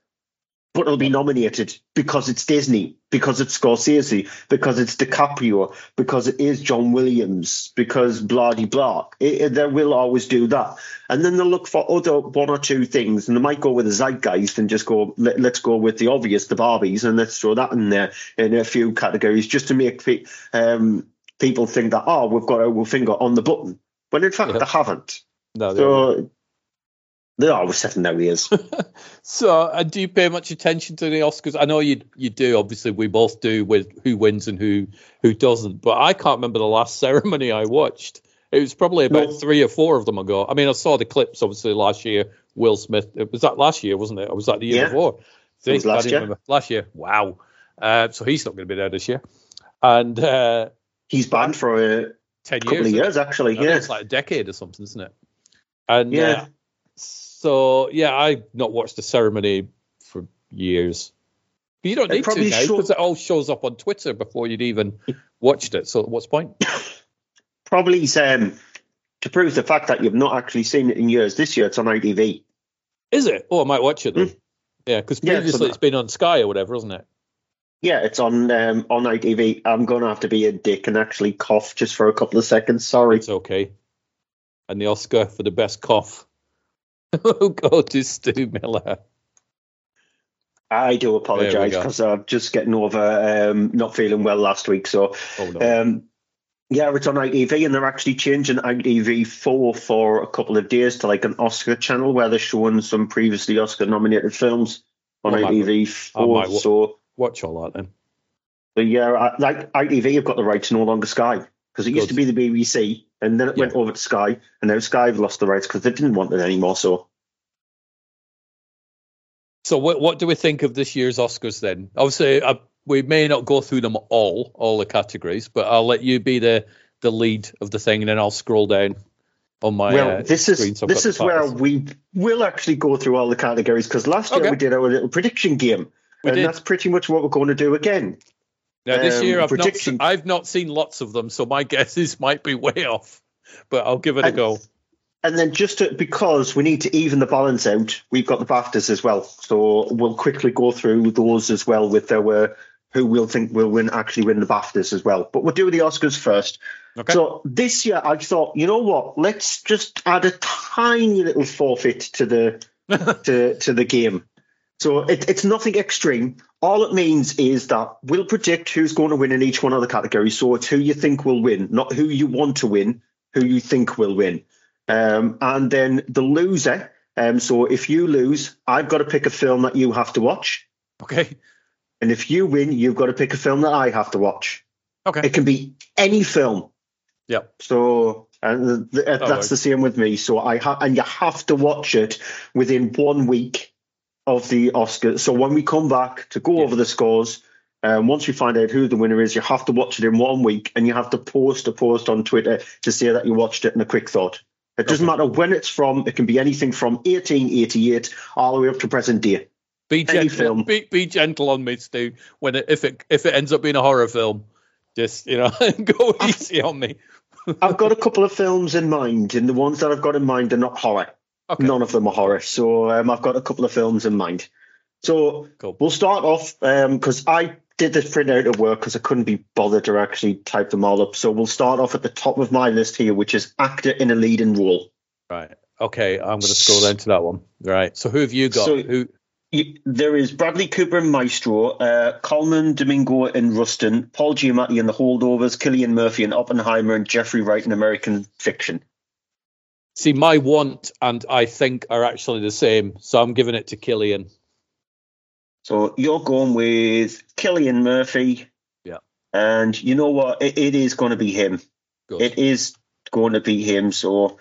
but it'll be nominated because it's Disney, because it's Scorsese, because it's DiCaprio, because it is John Williams, because blah de blah. It, it- they will always do that, and then they'll look for other one or two things, and they might go with the zeitgeist and just go, Let, let's go with the obvious, the Barbies, and let's throw that in there in a few categories just to make um, people think that oh, we've got our finger on the button, when in fact Yeah. they haven't. no, they're- So they're always setting their ears. So, uh, do you pay much attention to the Oscars? I know you you do. Obviously, we both do with who wins and who who doesn't. But I can't remember the last (laughs) ceremony I watched. It was probably about No. three or four of them ago. I mean, I saw the clips obviously last year. Will Smith. It was that last year, wasn't it? Or was that the year Yeah. before? It was See, last year. remember. Last year. Wow. Uh, so he's not going to be there this year. And uh, He's banned for a ten couple years. of it? years, actually. I Yeah. it's like a decade or something, isn't it? And Yeah. uh, so yeah, I've not watched the ceremony for years. But you don't need to now show- because it all shows up on Twitter before you'd even (laughs) watched it. So what's the point? (coughs) Probably um, to prove the fact that you've not actually seen it in years. This year it's on ITV. Is it? Oh, I might watch it then. Yeah, because. Yeah, previously so it's been on Sky or whatever, isn't it? Yeah, it's on um, on ITV. I'm going to have to be a dick and actually cough just for a couple of seconds. Sorry. It's okay. And the Oscar for the best cough will go to Stu Miller. I do apologise because I'm just getting over um, not feeling well last week. So Oh no. Um, yeah, it's on ITV, and they're actually changing ITV four for a couple of days to like an Oscar channel where they're showing some previously Oscar nominated films on I might- ITV I four. might wa- So, Watch all that then. but yeah, like ITV have got the rights no longer Sky because it used to be the BBC, and then it went over to Sky, and now Sky have lost the rights because they didn't want it anymore. So So what what do we think of this year's Oscars then? Obviously, uh, we may not go through them all, all the categories, but I'll let you be the the lead of the thing, and then I'll scroll down on my. well, uh, this screen, is so this is where we will actually go through all the categories because last year we did our little prediction game. We and did. that's pretty much what we're going to do again. Now this um, year I've not prediction- se- I've not seen lots of them, so my (laughs) guesses might be way off, but I'll give it a go. And then just to, because we need to even the balance out, we've got the BAFTAs as well. So we'll quickly go through those as well with our who we'll think will win actually win the BAFTAs as well. But we'll do the Oscars first. Okay. So this year I thought, you know what? Let's just add a tiny little forfeit to the (laughs) to to the game. So it, it's nothing extreme. All it means is that we'll predict who's going to win in each one of the categories. So it's who you think will win, not who you want to win, who you think will win. Um, and then the loser. Um, so if you lose, I've got to pick a film that you have to watch. Okay. And if you win, you've got to pick a film that I have to watch. Okay. It can be any film. Yep. So and th- th- Oh, that's the same with me. So I ha- and you have to watch it within one week of the Oscars. So when we come back to go Yeah. over the scores, um, once we find out who the winner is, you have to watch it in one week, and you have to post a post on Twitter to say that you watched it in a quick thought. It doesn't Okay. matter when it's from. It can be anything from 1888 all the way up to present day. Be Any gentle. film. Be, be gentle on me, Stu. When it, if it if it ends up being a horror film, Just you know, (laughs) go easy on me. (laughs) I've got a couple of films in mind, and the ones that I've got in mind are not horror. Okay. None of them are horror. So um, I've got a couple of films in mind. So Cool. we'll start off because I did this print out at work because I couldn't be bothered to actually type them all up. So we'll start off at the top of my list here, which is actor in a leading role. Right. Okay, I'm going to scroll down to that one. Right. So who have you got? So- who? You- There is Bradley Cooper in Maestro, uh, Colman Domingo in Rustin, Paul Giamatti in The Holdovers, Cillian Murphy in Oppenheimer, and Jeffrey Wright in American Fiction. See, my want and I think are actually the same, so I'm giving it to Cillian. So you're going with Cillian Murphy. Yeah. And you know what? It, it is going to be him. Good. It is going to be him. So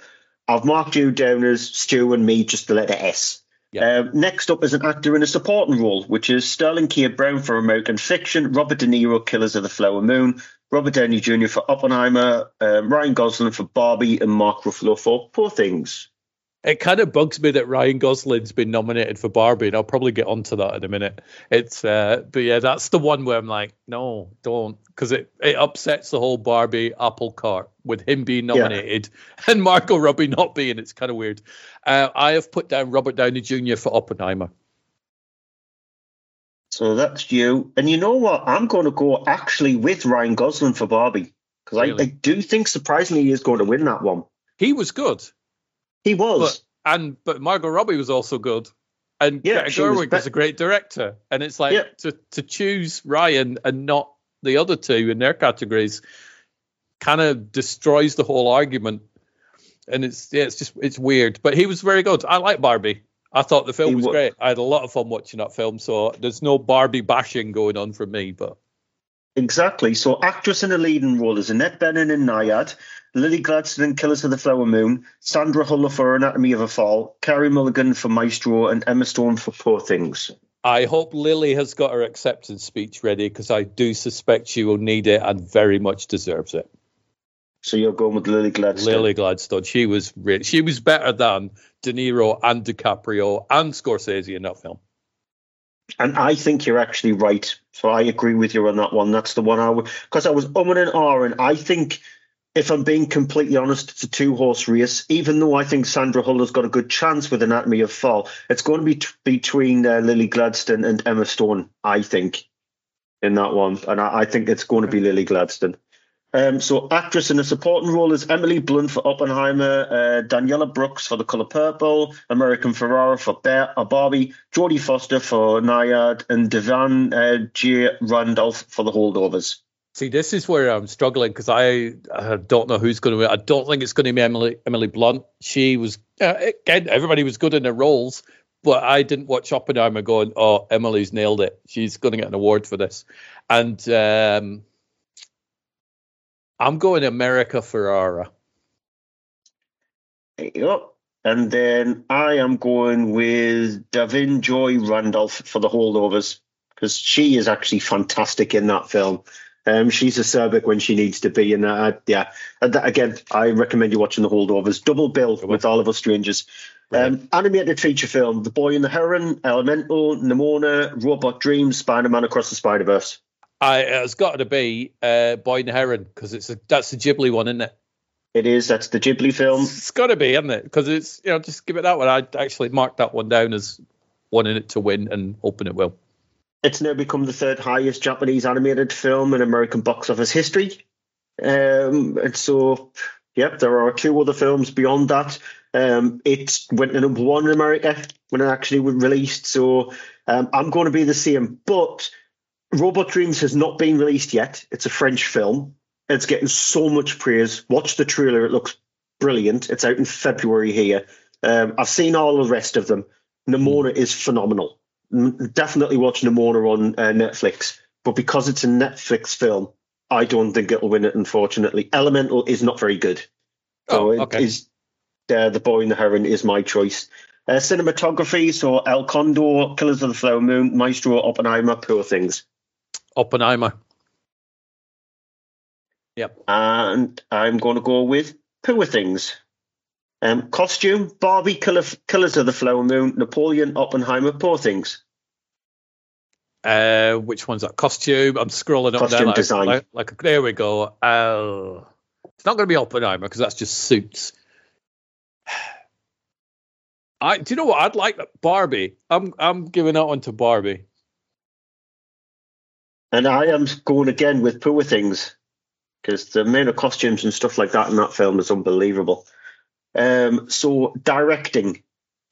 I've marked you down as Stu and me, just the letter S. Yeah. Um, next up is an actor in a supporting role, which is Sterling K. Brown for American Fiction, Robert De Niro, Killers of the Flower Moon, Robert Downey Jr. for Oppenheimer, um, Ryan Gosling for Barbie, and Mark Ruffalo for Poor Things. It kind of bugs me that Ryan Gosling's been nominated for Barbie, and I'll probably get onto that in a minute. It's, uh, but yeah, that's the one where I'm like, no, don't, because it, it upsets the whole Barbie apple cart with him being Yeah. nominated (laughs) and Margot Robbie not being. It's kind of weird. Uh, I have put down Robert Downey Jr. for Oppenheimer. So that's you. And you know what? I'm going to go actually with Ryan Gosling for Barbie because Really? I, I do think surprisingly he is going to win that one. He was good, He was. but and but Margot Robbie was also good, and Yeah, Greta she was be- was a great director. And it's like Yeah. to to choose Ryan and not the other two in their categories, kind of destroys the whole argument. And it's yeah, it's just it's weird. But he was very good. I like Barbie. I thought the film He was wa- great. I had a lot of fun watching that film. So there's no Barbie bashing going on from me. But Exactly. So actress in a leading role is Annette Bening in Nyad, Lily Gladstone in Killers of the Flower Moon, Sandra Hüller for Anatomy of a Fall, Carey Mulligan for Maestro, and Emma Stone for Poor Things. I hope Lily has got her acceptance speech ready because I do suspect she will need it and very much deserves it. So you're going with Lily Gladstone. Lily Gladstone. She was really, she was better than De Niro and DiCaprio and Scorsese in that film. And I think you're actually right. So I agree with you on that one. That's the one I would, because I was umming and ahhing. I think, if I'm being completely honest, it's a two horse race. Even though I think Sandra Hüller's got a good chance with Anatomy of Fall, it's going to be t- between uh, Lily Gladstone and Emma Stone, I think, in that one. And I, I think it's going to be Lily Gladstone. Um, so, actress in a supporting role is Emily Blunt for Oppenheimer, uh, Danielle Brooks for The Color Purple, America Ferrera for Bear, uh, Barbie, Jodie Foster for Nyad, and Da'Vine uh, J. Randolph for The Holdovers. See, this is where I'm struggling because I, I don't know who's going to win. I don't think it's going to be Emily Emily Blunt. She was uh, again, everybody was good in their roles, but I didn't watch Oppenheimer going, "Oh, Emily's nailed it. She's going to get an award for this." And um, I'm going America Ferrera. Yep. And then I am going with Da'Vine Joy Randolph for The Holdovers because she is actually fantastic in that film. Um, she's acerbic when she needs to be, and uh, yeah. And that, again, I recommend you watching The Holdovers. Double bill with All of Us Strangers. Um, animated feature film: The Boy and the Heron, Elemental, Nimona, Robot Dreams, Spider-Man Across the Spider-Verse. I, it's got to be uh, Boy and Heron because it's a, that's the Ghibli one, isn't it? It is. That's the Ghibli film. It's got to be, isn't it? Because it's you know just give it that one. I actually marked that one down as wanting it to win and hoping it will. It's now become the third highest Japanese animated film in American box office history. Um, and so, yep, there are two other films beyond that. Um, it went to number one in America when it actually was released. So um, I'm going to be the same. But Robot Dreams has not been released yet. It's a French film. It's getting so much praise. Watch the trailer; it looks brilliant. It's out in February here. Um, I've seen all the rest of them. Nimona is phenomenal. M- Definitely watch Nimona on uh, Netflix, but because it's a Netflix film, I don't think it'll win it. Unfortunately, Elemental is not very good. So Oh, okay. is uh, the Boy and the Heron is my choice. Uh, cinematography, so El Conde, Killers of the Flower Moon, Maestro, Oppenheimer, Poor Things. Oppenheimer. Yep. and I'm going to go with Poor Things. Um, costume: Barbie, Killer, Killers of the Flower Moon, Napoleon, Oppenheimer, Poor Things. Uh, which one's that? Costume. I'm scrolling up Costume there. Like, design. Like, like, there we go. Uh, it's not going to be Oppenheimer because that's just suits. (sighs) I do you know what I'd like Barbie. I'm I'm giving that one to Barbie. And I am going again with Poor Things because the amount of costumes and stuff like that in that film is unbelievable. Um, so directing,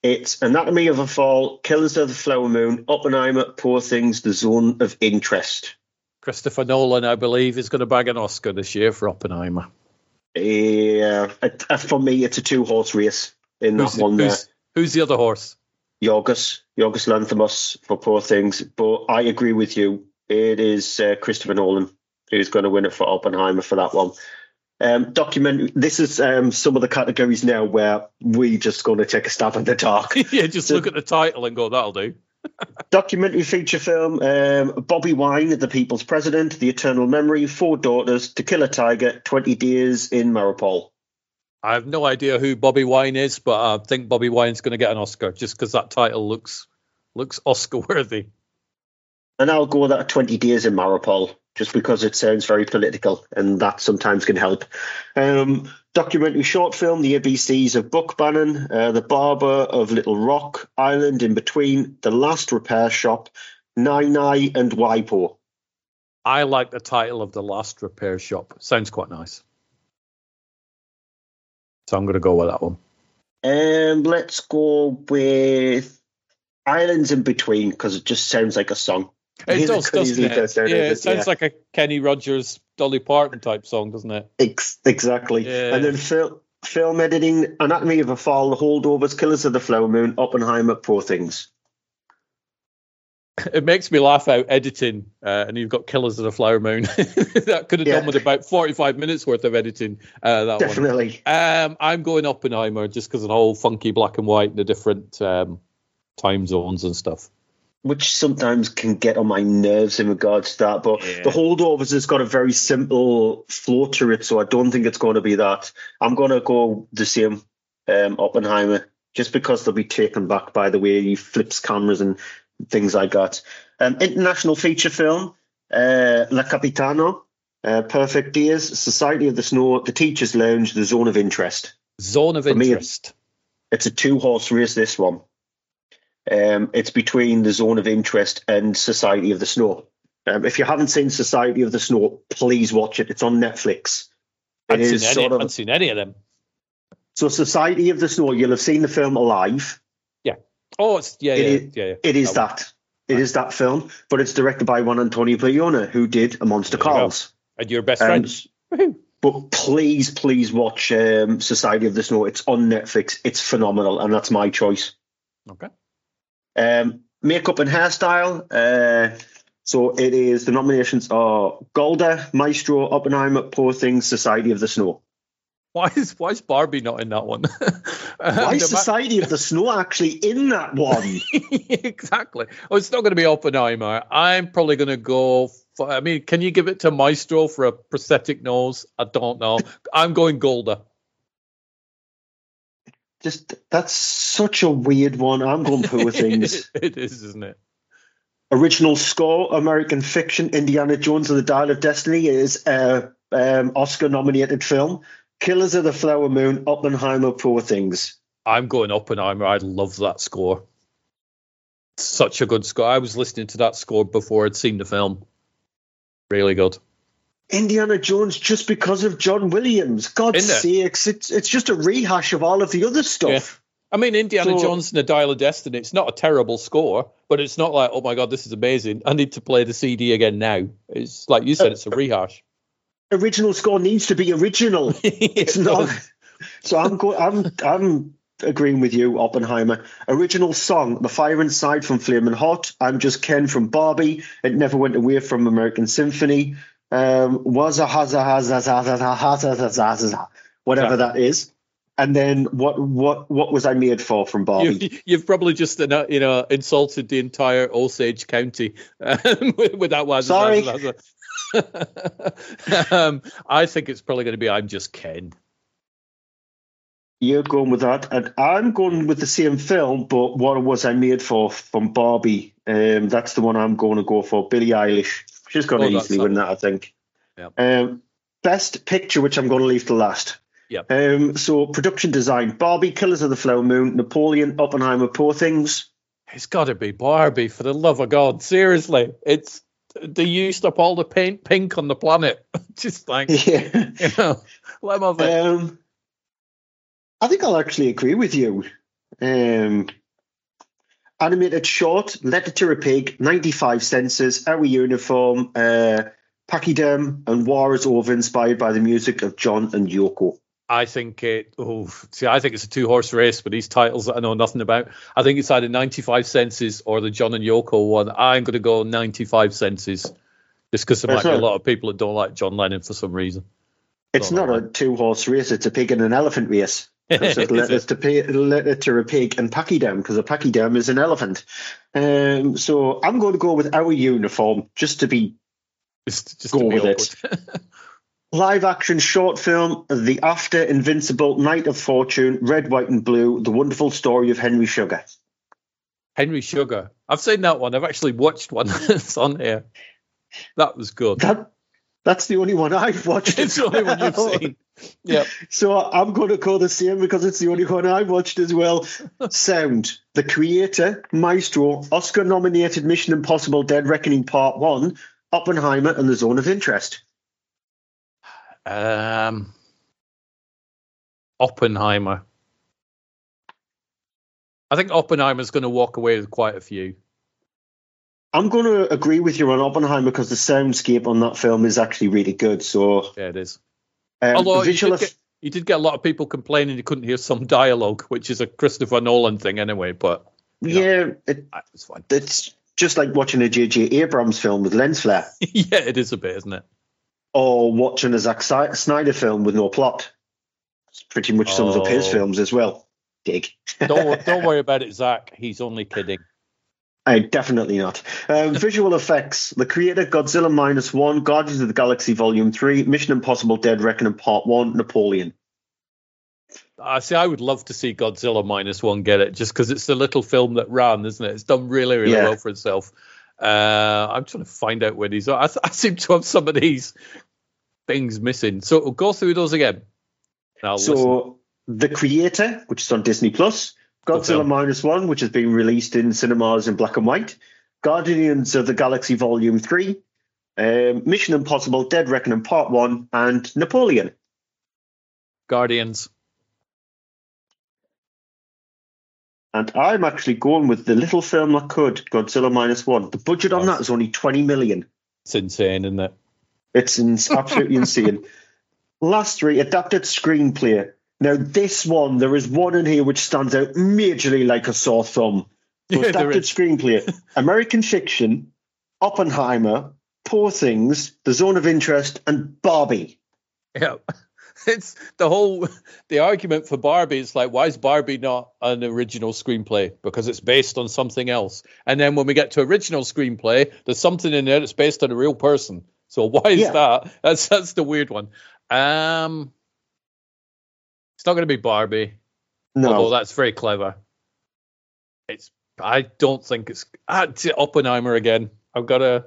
it's Anatomy of a Fall, Killers of the Flower Moon, Oppenheimer, Poor Things, The Zone of Interest. Christopher Nolan, I believe, is going to bag an Oscar this year for Oppenheimer. Yeah, uh, for me, it's a two horse race in that Who's, one who's, who's the other horse? Yorgos, Yorgos Lanthimos for Poor Things. But I agree with you. It is uh, Christopher Nolan who's going to win it for Oppenheimer for that one. Um, documentary. This is um, some of the categories now where we just going to take a stab in the dark. (laughs) yeah, just So- look at the title and go, that'll do. (laughs) documentary feature film. Um, Bobi Wine, the People's President, The Eternal Memory, Four Daughters, To Kill a Tiger, Twenty Days in Mariupol. I have no idea who Bobi Wine is, but I think Bobi Wine's going to get an Oscar just because that title looks looks Oscar worthy. And I'll go with that 20 days in Mariupol, just because it sounds very political, and that sometimes can help. Um, documentary short film, The ABCs of Book Banning, uh, The Barber of Little Rock, Island in Between, The Last Repair Shop, Nine Nine, and WIPO. I like the title of the last repair shop. Sounds quite nice. So I'm going to go with that one. Um, let's go with Islands in Between, because it just sounds like a song. It does, doesn't it? Yeah, it sounds Yeah. like a Kenny Rogers, Dolly Parton type song, doesn't it? Ex- exactly. Yeah. And then fil- film editing, Anatomy of a Fall, The Holdovers, Killers of the Flower Moon, Oppenheimer, Poor Things. (laughs) It makes me laugh out editing, uh, and you've got Killers of the Flower Moon. (laughs) that could have Yeah. done with about 45 minutes worth of editing. Uh, that one. Definitely. Um, I'm going Oppenheimer just because of the whole funky black and white and the different um, time zones and stuff. Which sometimes can get on my nerves in regards to that. But Yeah. the holdovers has got a very simple flow to it, so I don't think it's going to be that. I'm going to go the same, um, Oppenheimer, just because they'll be taken back by the way he flips cameras and things like that. Um, international feature film, uh, La Capitano, uh, Perfect Days, Society of the Snow, The Teacher's Lounge, The Zone of Interest. Zone of For me, interest. It's a two horse race, this one. Um, it's between the Zone of Interest and Society of the Snow. Um, if you haven't seen Society of the Snow, please watch it. It's on Netflix. It I've is seen, any, sort of I've seen any of them. so. Society of the Snow. You'll have seen the film Alive. Oh, it's yeah, It yeah, is- yeah, yeah. It is That that. It is that film, but it's directed by one Antonio Bayona, who did A Monster There you. Calls. And your best Um, friends. Woohoo. But please, please watch um, Society of the Snow. It's on Netflix. It's phenomenal, and that's my choice. Okay. Um, makeup and hairstyle. Uh, so it is the nominations are Golda, Maestro, Oppenheimer, Poor Things, Society of the Snow. Why is why is Barbie not in that one? (laughs) Why is ma- Society of the Snow actually in that one? (laughs) exactly. Well, it's not going to be Oppenheimer. I'm probably going to go. For, I mean, can you give it to Maestro for a prosthetic nose? I don't know. I'm going Golda. Just that's such a weird one. I'm going Poor (laughs) Things. it is, isn't it? Original score, American fiction, Indiana Jones and the Dial of Destiny is a um, Oscar nominated film. Killers of the Flower Moon, Oppenheimer, Poor Things. I'm going Oppenheimer. I love that score. Such a good score. I was listening to that score before I'd seen the film. Really good. Indiana Jones just because of John Williams. God's it? sakes, it's it's just a rehash of all of the other stuff. I mean, Indiana So- Jones and the Dial of Destiny, it's not a terrible score, but it's not like, oh my God, this is amazing. I need to play the CD again now. It's like you said, it's a rehash. Original score needs to be original. (laughs) It's not. So I'm go- I'm I'm agreeing with you, Oppenheimer. Original song, "The Fire Inside" from Flamin' Hot. I'm just Ken from Barbie. It never went away from American Symphony. Um, was a haza haza haza haza haza haza whatever that is. And then what what what was I made for from Barbie? You, you've probably just uh, you know insulted the entire Osage County um, (laughs) with, with that one. Sorry. (laughs) um, I think it's probably going to be I'm just Ken. You're going with that, and I'm going with the same film, but what was I made for from Barbie? Um, that's the one I'm going to go for. Billie Eilish. She's going to easily win that, I think. Yeah. Um, best picture, which I'm going to leave to last. Yeah. Um, so production design: Barbie, Killers of the Flower Moon, Napoleon, Oppenheimer, Poor Things. It's got to be Barbie, for the love of God. Seriously, it's they used up all the paint pink on the planet. (laughs) Just like (laughs) Yeah. you know, let 'em have it. Um, I think I'll actually agree with you. Um, animated short, Letter to a Pig, 95 senses, Our Uniform, uh, Pachyderm, and War is Over, inspired by the music of John and Yoko. I think it. Oh, see, I think it's a two horse race, but these titles that I know nothing about. I think it's either 95 senses or the John and Yoko one. I'm going to go 95 senses, just because there might be a lot of people that don't like John Lennon for some reason. It's Don't know not a two horse race, it's a pig and an elephant race. It's a Is (laughs) letter to, pay, letter to a pig and pachyderm because a pachyderm is an elephant. Um, so I'm going to go with our uniform just to be Just, just Go to be with it. (laughs) live action short film The After Invincible Knight of Fortune, Red, White, and Blue, The Wonderful Story of Henry Sugar. Henry Sugar. I've seen that one. I've actually watched one. (laughs) it's on here. That was good. That That's the only one I've watched. It's the only one you've seen. Yeah. So I'm going to call the same because it's the only one I watched as well. Sound. The creator, Maestro, Oscar nominated Mission Impossible Dead Reckoning Part 1, Oppenheimer, and The Zone of Interest. Um, Oppenheimer. I think Oppenheimer's going to walk away with quite a few. I'm going to agree with you on Oppenheimer because the soundscape on that film is actually really good. So, Yeah, it is. um, Although you did, get, you did get a lot of people complaining you couldn't hear some dialogue, which is a Christopher Nolan thing anyway. But yeah, it, it's fine. it's just like watching a J.J. Abrams film with lens flare (laughs) yeah, it is a bit, isn't it? or watching a Zack Snyder film with no plot. It's pretty much sums up his Oh. films as well. Dig. Don't (laughs) don't worry about it, Zach. He's only kidding. I definitely not. Um, (laughs) visual effects: The Creator, Godzilla minus one, Guardians of the Galaxy Volume Three, Mission Impossible: Dead Reckoning Part One, Napoleon. I see. I would love to see Godzilla minus one get it, just because it's the little film that ran, isn't it? It's done really, really Yeah. well for itself. Uh, I'm trying to find out where these are. I, th- (laughs) I seem to have some of these things missing. So we'll go through those again. Now, listen. so, The Creator, which is on Disney Plus, Godzilla minus one, which has been released in cinemas in black and white, Guardians of the Galaxy Volume Three, um, Mission Impossible: Dead Reckoning Part One, and Napoleon. Guardians. And I'm actually going with the little film that could, Godzilla minus one. The budget on that is only 20 million. It's insane, isn't it? It's ins- absolutely (laughs) insane. Last three, adapted screenplay. Now, this one, there is one in here which stands out majorly like a sore thumb. Yeah, adapted screenplay, (laughs) American Fiction, Oppenheimer, Poor Things, The Zone of Interest, and Barbie. Yeah. (laughs) It's the whole the argument for Barbie is like, why is Barbie not an original screenplay? Because it's based on something else. And then when we get to original screenplay, there's something in there that's based on a real person. So why is Yeah. that? That's that's the weird one. Um it's not gonna be Barbie, No, although that's very clever. It's I don't think it's ah, it's Oppenheimer again. I've gotta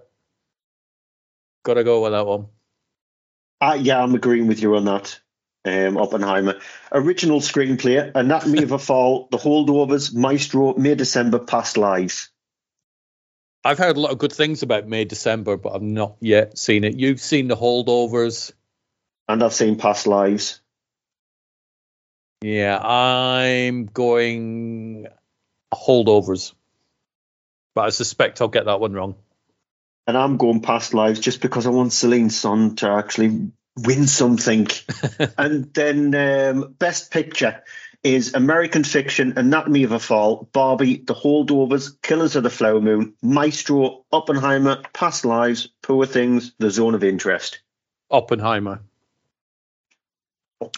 gotta go with that one. Uh, yeah, I'm agreeing with you on that. Um, Oppenheimer. Original screenplay, Anatomy of a Fall, The Holdovers, Maestro, May December, Past Lives. I've heard a lot of good things about May December, but I've not yet seen it. You've seen the holdovers. And I've seen Past Lives. Yeah, I'm going holdovers. But I suspect I'll get that one wrong. And I'm going Past Lives just because I want Celine Song to actually win something. (laughs) and then um, Best Picture is American Fiction, Anatomy of a Fall, Barbie, The Holdovers, Killers of the Flower Moon, Maestro, Oppenheimer, Past Lives, Poor Things, The Zone of Interest. Oppenheimer.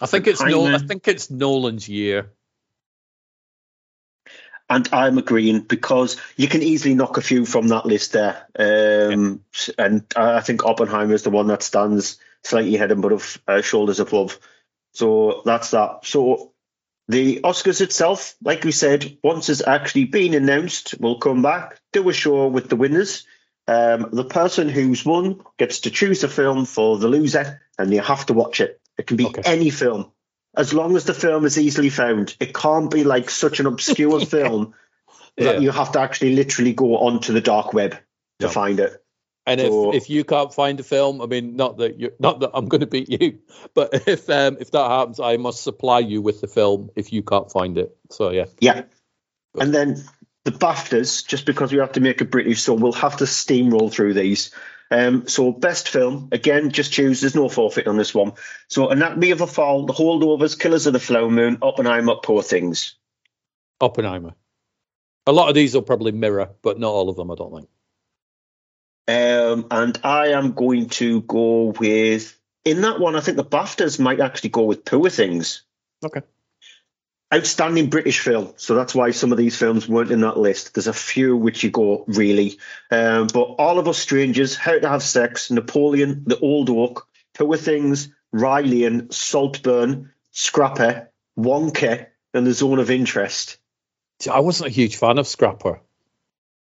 I think it's no, I think it's Nolan's year. And I'm agreeing because you can easily knock a few from that list there. Um, And I think Oppenheimer is the one that stands slightly head and above, uh, shoulders above. So that's that. So The Oscars itself, like we said, once it's actually been announced, we'll come back, do a show with the winners. Um, the person who's won gets to choose a film for the loser, and you have to watch it. It can be Okay. any film, as long as the film is easily found. It can't be like such an obscure (laughs) film Yeah. that you have to actually literally go onto the dark web to Yeah. find it. And if, So- if you can't find a film, I mean, not that you not that I'm going to beat you, (laughs) but if um, if that happens, I must supply you with the film if you can't find it. So yeah, Yeah. And then the BAFTAs, just because we have to make it British, so we'll have to steamroll through these. Um, so best film, again, just choose. There's no forfeit on this one. So Anatomy of a Fall, The Holdovers, Killers of the Flower Moon, Oppenheimer, Poor Things. Oppenheimer. A lot of these will probably mirror, but not all of them. I don't think. Um, and I am going to go with in that one. I think the BAFTAs might actually go with Poor Things. Okay. Outstanding British film, so that's why some of these films weren't in that list. There's a few which you go really, um, but All of Us Strangers, How to Have Sex, Napoleon, The Old Oak, Poor Things, Rye Lane and Saltburn, Scrapper, Wonka, and The Zone of Interest. I wasn't a huge fan of Scrapper.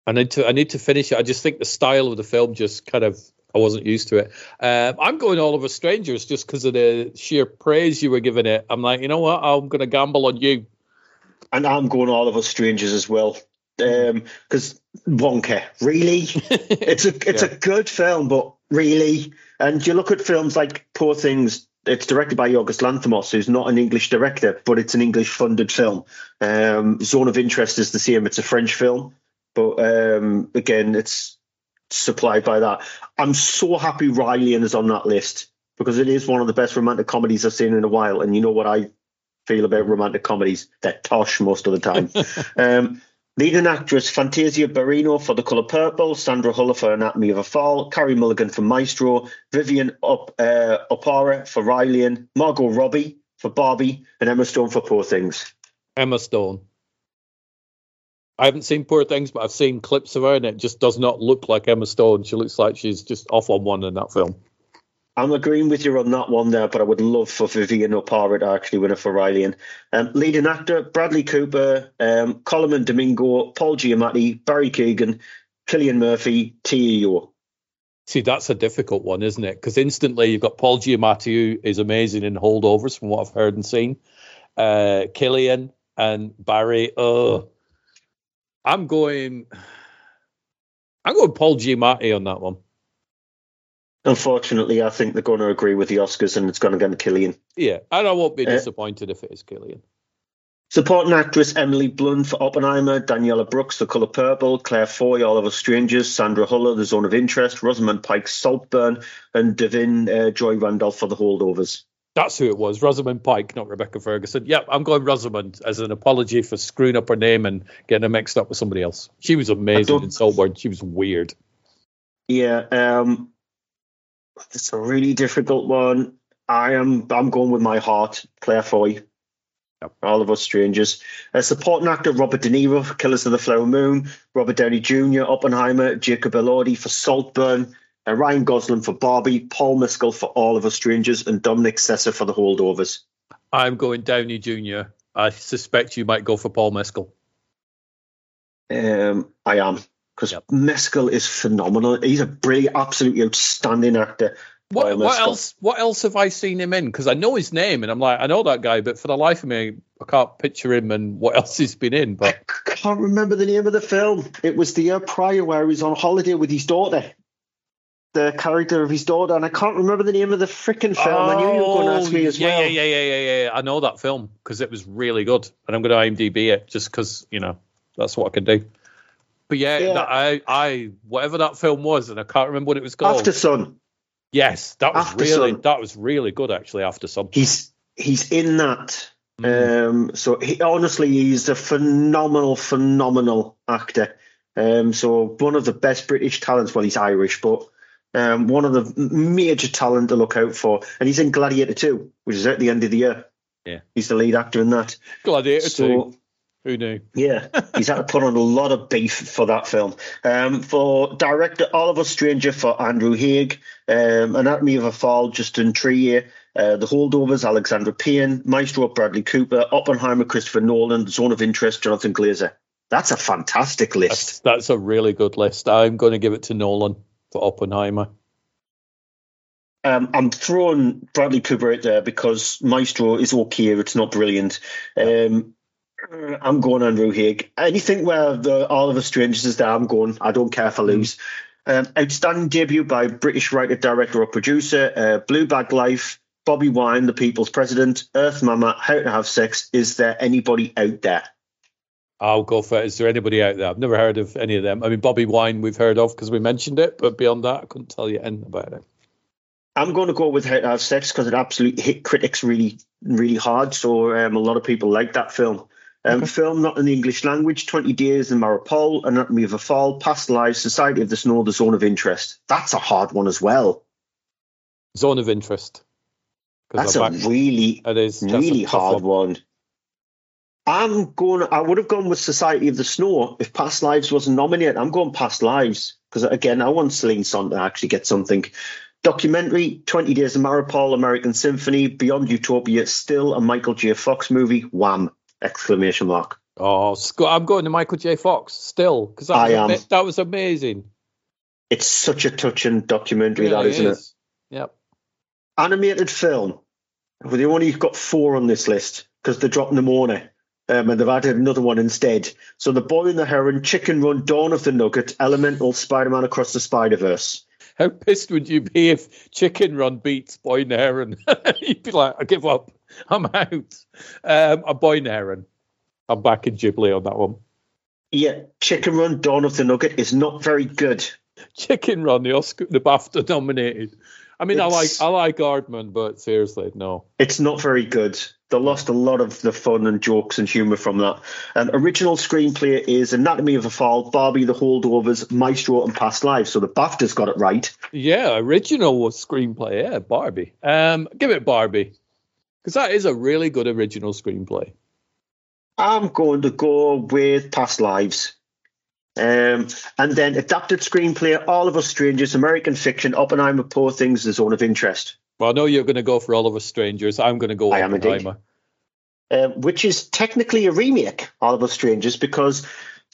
I need to I need to finish it. I just think the style of the film just kind of I wasn't used to it. Um, I'm going all over strangers just because of the sheer praise you were giving it. I'm like, you know what? I'm going to gamble on you. And I'm going All of Us Strangers as well. Because Wonka, really? (laughs) it's a it's Yeah. a good film, but really, and you look at films like Poor Things. It's directed by Yorgos Lanthimos, who's not an English director, but it's an English-funded film. Um, Zone of Interest is the same; it's a French film, but um, again, it's supplied by that. I'm so happy Rye Lane is on that list because it is one of the best romantic comedies I've seen in a while. And you know what I feel about romantic comedies? They're tosh most of the time. (laughs) um, leading actress Fantasia Barrino for The Colour Purple, Sandra Hüller for Anatomy of a Fall, Carey Mulligan for Maestro, Vivian Up, uh, Oparah for Rye Lane, Margot Robbie for Barbie, and Emma Stone for Poor Things. Emma Stone. I haven't seen Poor Things, but I've seen clips of her, and it just does not look like Emma Stone. She looks like she's just off on one in that film. I'm agreeing with you on that one there, but I would love for Vivian Oparah to actually win it for Rye Lane. And um, leading actor Bradley Cooper, um, Colman Domingo, Paul Giamatti, Barry Keoghan, Cillian Murphy, T.E.O. See, that's a difficult one, isn't it? Because instantly you've got Paul Giamatti, who is amazing in holdovers from what I've heard and seen. Uh, Cillian and Barry. Uh, I'm going. I'm going Paul Giamatti on that one. Unfortunately, I think they're going to agree with the Oscars and it's going to go to Cillian. Yeah, and I won't be Uh, disappointed if it is Cillian. Supporting actress Emily Blunt for Oppenheimer, Danielle Brooks, The Colour Purple, Claire Foy, All of Us Strangers, Sandra Hüller, The Zone of Interest, Rosamund Pike, Saltburn, and Da'Vine uh, Joy Randolph for The Holdovers. That's who it was, Rosamund Pike, not Rebecca Ferguson. Yep, I'm going Rosamund as an apology for screwing up her name and getting her mixed up with somebody else. She was amazing in Saltburn. She was weird. Yeah, um, it's a really difficult one. I am I'm going with my heart, Claire Foy. Yep. All of us strangers. Uh, supporting actor Robert De Niro for Killers of the Flower Moon, Robert Downey Jr., Oppenheimer, Jacob Elordi for Saltburn, uh, Ryan Gosling for Barbie, Paul Mescal for All of Us Strangers, and Dominic Sessa for The Holdovers. I'm going Downey Jr. I suspect you might go for Paul Mescal. Um, I am because Yep. Mescal is phenomenal. He's a brilliant, absolutely outstanding actor. What, what else? What else have I seen him in? Because I know his name, and I'm like, I know that guy, but for the life of me, I can't picture him and what else he's been in. But I can't remember the name of the film. It was the year prior where he was on holiday with his daughter. The character of his daughter, and I can't remember the name of the freaking film. I knew you were going to ask me as Oh, yeah, well. yeah, yeah, yeah, yeah, yeah. I know that film because it was really good, and I'm going to IMDb it just because you know that's what I can do. But yeah, Yeah. That, I, I, whatever that film was, and I can't remember what it was called. Aftersun, yes, that was After really, Sun. that was really good actually. After some, he's he's in that. Mm. Um, so he honestly, he's a phenomenal, phenomenal actor. Um, so one of the best British talents. Well, he's Irish, but um, one of the major talent to look out for. And he's in Gladiator 2, which is at the end of the year. Yeah. he's the lead actor in that. Gladiator So- Two. Who knew? Yeah, he's had to put on a lot of beef for that film. Um, for director Oliver Stranger for Andrew Haigh, um, Anatomy of a Fall, Justine Triet, uh, The Holdovers, Alexander Payne, Maestro, Bradley Cooper, Oppenheimer, Christopher Nolan, Zone of Interest, Jonathan Glazer. That's a fantastic list. That's, that's a really good list. I'm going to give it to Nolan for Oppenheimer. Um, I'm throwing Bradley Cooper out there because Maestro is okay. It's not brilliant. Um, I'm going Andrew Haigh. Anything where all of the Oliver Strangers is there, I'm going. I don't care if I lose. Um, outstanding debut by British writer, director, or producer. Uh, Blue Bag Life, Bobi Wine, The People's President, Earth Mama, How to Have Sex. Is there anybody out there? I'll go for it. Is there anybody out there? I've never heard of any of them. I mean, Bobi Wine we've heard of because we mentioned it, but beyond that, I couldn't tell you anything about it. I'm going to go with to Have Sex because it absolutely hit critics really, really hard. So um, a lot of people like that film. Um, okay. Film not in the English language, 20 Days in Mariupol, Anatomy of a Fall, Past Lives, Society of the Snow, The Zone of Interest. That's a hard one as well. Zone of Interest. That's a really, it is really hard one. one. I'm going. I would have gone with Society of the Snow if Past Lives wasn't nominated. I'm going Past Lives because again, I want Celine Song to actually get something. Documentary: Twenty Days of Mariupol, American Symphony, Beyond Utopia, still a Michael J. Fox movie. Wham! Exclamation mark. Oh, I'm going to Michael J. Fox still because that, was that was amazing. It's such a touching documentary, really that isn't is. it? Yep. Animated film. Well, they only got four on this list because they're dropping them on it um, and they've added another one instead. So The Boy and the Heron, Chicken Run, Dawn of the Nugget, Elemental, Spider Man Across the Spider Verse. How pissed would you be if Chicken Run beats Boy and the Heron? (laughs) You'd be like, I give up. I'm out. Um, a Boy and the Heron. I'm back in Ghibli on that one. Yeah, Chicken Run, Dawn of the Nugget is not very good. Chicken Run, the Oscar, the BAFTA nominated. I mean, it's, I like I like Aardman, but seriously, no. It's not very good. They lost a lot of the fun and jokes and humour from that. Um, original screenplay is Anatomy of a Fall, Barbie, The Holdovers, Maestro, and Past Lives. So the BAFTA's got it right. Yeah, original screenplay. Yeah, Barbie. Um, give it Barbie because that is a really good original screenplay. I'm going to go with Past Lives. Um, and then adapted screenplay, All of Us Strangers, American Fiction, Oppenheimer, Poor Things, The Zone of Interest. Well, I know you're going to go for All of Us Strangers. I'm going to go I am Oppenheimer. Uh, which is technically a remake, All of Us Strangers, because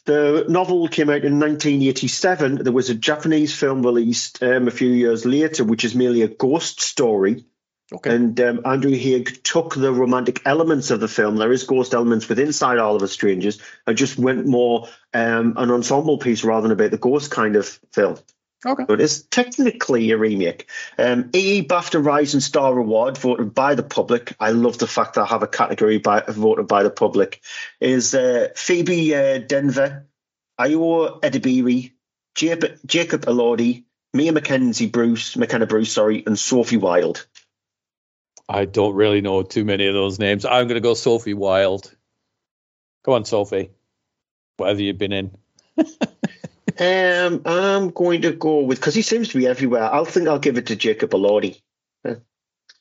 the novel came out in 1987. There was a Japanese film released um, a few years later, which is merely a ghost story Okay. And um, Andrew Haigh took the romantic elements of the film. There is ghost elements within inside All of Us Strangers. and just went more um, an ensemble piece rather than about the ghost kind of film. Okay. So it is technically a remake. Um, EE BAFTA Rising Star Award, voted by the public. I love the fact that I have a category by, voted by the public. Is uh, Phoebe uh, Dynevor, Ayo Edebiri, Jacob, Jacob Elordi, Mia Mackenzie Bruce, McKenna Bruce, sorry, and Sophie Wilde. I don't really know too many of those names. I'm going to go Sophie Wilde. Come on, Sophie. Whatever you've been in. (laughs) um, I'm going to go with because he seems to be everywhere. I'll think I'll give it to Jacob Elordi. Uh,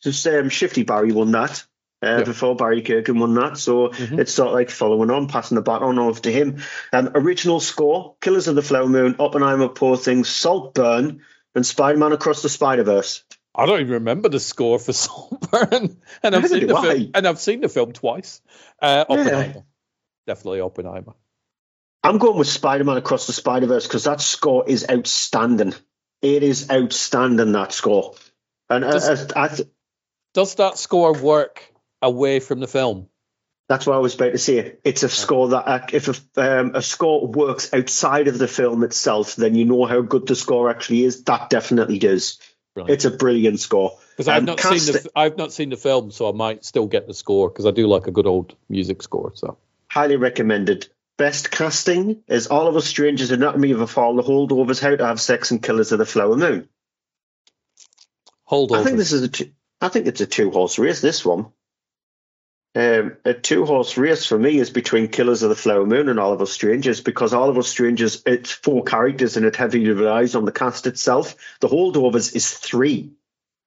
just um, Shifty Barry won that. Uh, yeah. Before Barry Keoghan won that, so mm-hmm. it's sort of like following on, passing the baton over to him. Um, original score: Killers of the Flower Moon, Oppenheimer, Poor Things, Saltburn, and Spider-Man Across the Spider-Verse. I don't even remember the score for (laughs) Saltburn, and I've seen the film, and I've seen the film twice. Uh, Oppenheimer, yeah. definitely Oppenheimer. I'm going with Spider-Man Across the Spider-Verse because that score is outstanding. It is outstanding that score, and uh, does, uh, th- does that score work away from the film? That's what I was about to say. It's a score that uh, if a, um, a, score works outside of the film itself, then you know how good the score actually is. That definitely does. Brilliant. It's a brilliant score. Because I've um, not seen the I've not seen the film, so I might still get the score because I do like a good old music score. So highly recommended. Best casting is All of Us Strangers, Anatomy of a Fall, The Holdovers, How to Have Sex, and Killers of the Flower Moon. Holdovers. I think this is a. Two, I think it's a two horse race. This one. Um, a two horse race for me is between Killers of the Flower Moon and All of Us Strangers because All of Us Strangers, it's four characters and it heavily relies on the cast itself. The Holdovers is three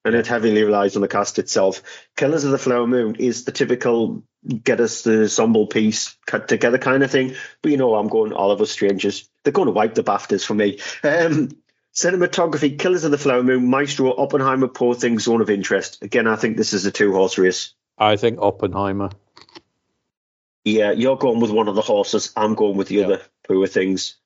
and it heavily relies on the cast itself. Killers of the Flower Moon is the typical get us the ensemble piece cut together kind of thing. But you know, I'm going All of Us Strangers. They're going to wipe the BAFTAs for me. Um, Cinematography, Killers of the Flower Moon, Maestro, Oppenheimer, Poor Things, Zone of Interest. Again, I think this is a two horse race. I think Oppenheimer. Yeah, you're going with one of the horses. I'm going with the Yeah. other Poor Things.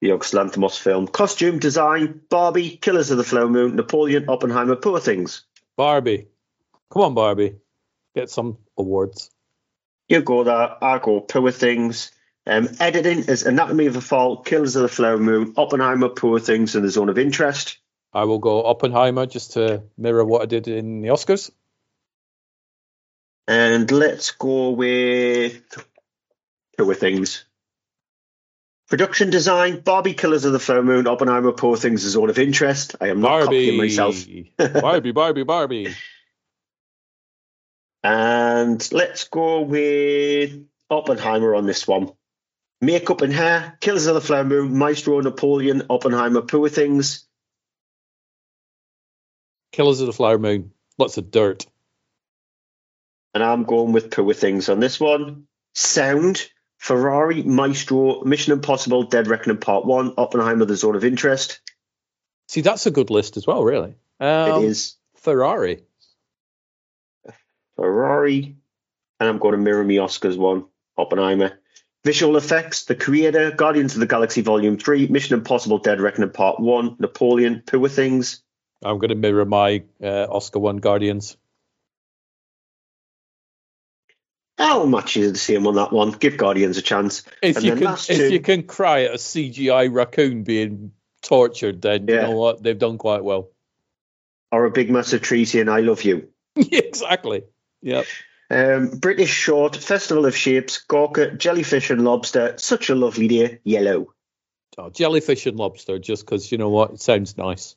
The Yorgos film. Costume design, Barbie, Killers of the Flower Moon, Napoleon, Oppenheimer, Poor Things. Barbie. Come on, Barbie. Get some awards. You go there, I go Poor Things. Um, editing is Anatomy of a Fall, Killers of the Flower Moon, Oppenheimer, Poor Things, and the Zone of Interest. I will go Oppenheimer just to mirror what I did in the Oscars. And let's go with Poor Things. Production design, Barbie, Killers of the Flower Moon, Oppenheimer, Poor Things, the Zone of Interest. I am not copying myself. Barbie. (laughs) Barbie, Barbie, Barbie. And let's go with Oppenheimer on this one. Makeup and hair, Killers of the Flower Moon, Maestro, Napoleon, Oppenheimer, Poor Things. Killers of the Flower Moon. Lots of dirt. And I'm going with Poor Things on this one. Sound, Ferrari, Maestro, Mission Impossible, Dead Reckoning Part 1, Oppenheimer, The Zone of Interest. See, that's a good list as well, really. Um, it is Ferrari. Ferrari. And I'm going to mirror me Oscars one, Oppenheimer. Visual effects, The Creator, Guardians of the Galaxy Volume 3, Mission Impossible, Dead Reckoning Part 1, Napoleon, Poor Things. I'm going to mirror my uh, Oscar one Guardians. I'll match you the same on that one. Give Guardians a chance. If And you can, if two- you can cry at a CGI raccoon being tortured, then you know what they've done quite well. Or a big massive tree saying, I love you. (laughs) exactly. Yep. Um, British Short, Festival of Shapes, Gorka, Jellyfish and Lobster, Such a Lovely Day, Yellow. Oh, jellyfish and lobster, just because you know what, it sounds nice.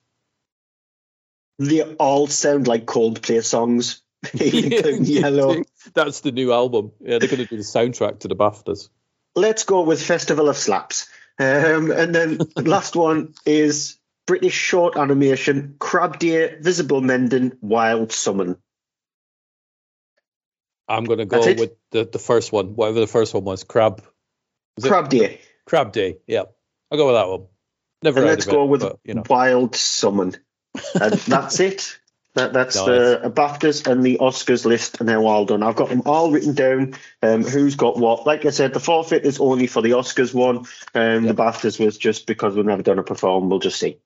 They all sound like Coldplay songs. (laughs) Including Yellow. That's the new album. Yeah, they're going to do the soundtrack to the BAFTAs. Let's go with Festival of Slaps. Um, and then (laughs) last one is British short animation, Crab Deer, Visible Mending, Wild Summon. I'm going to go with the, the first one, whatever the first one was. Crab. Was it Crab Day. Crab Deer, Yeah, I'll go with that one. Never And heard let's of go it, with but, you know. Wild Summon. And (laughs) that's it. That, that's Nice. the BAFTAs and the Oscars list, and they're all done. I've got them all written down. Um, who's got what? Like I said, the forfeit is only for the Oscars one, and the BAFTAs was just because we've never done a perform. We'll just see.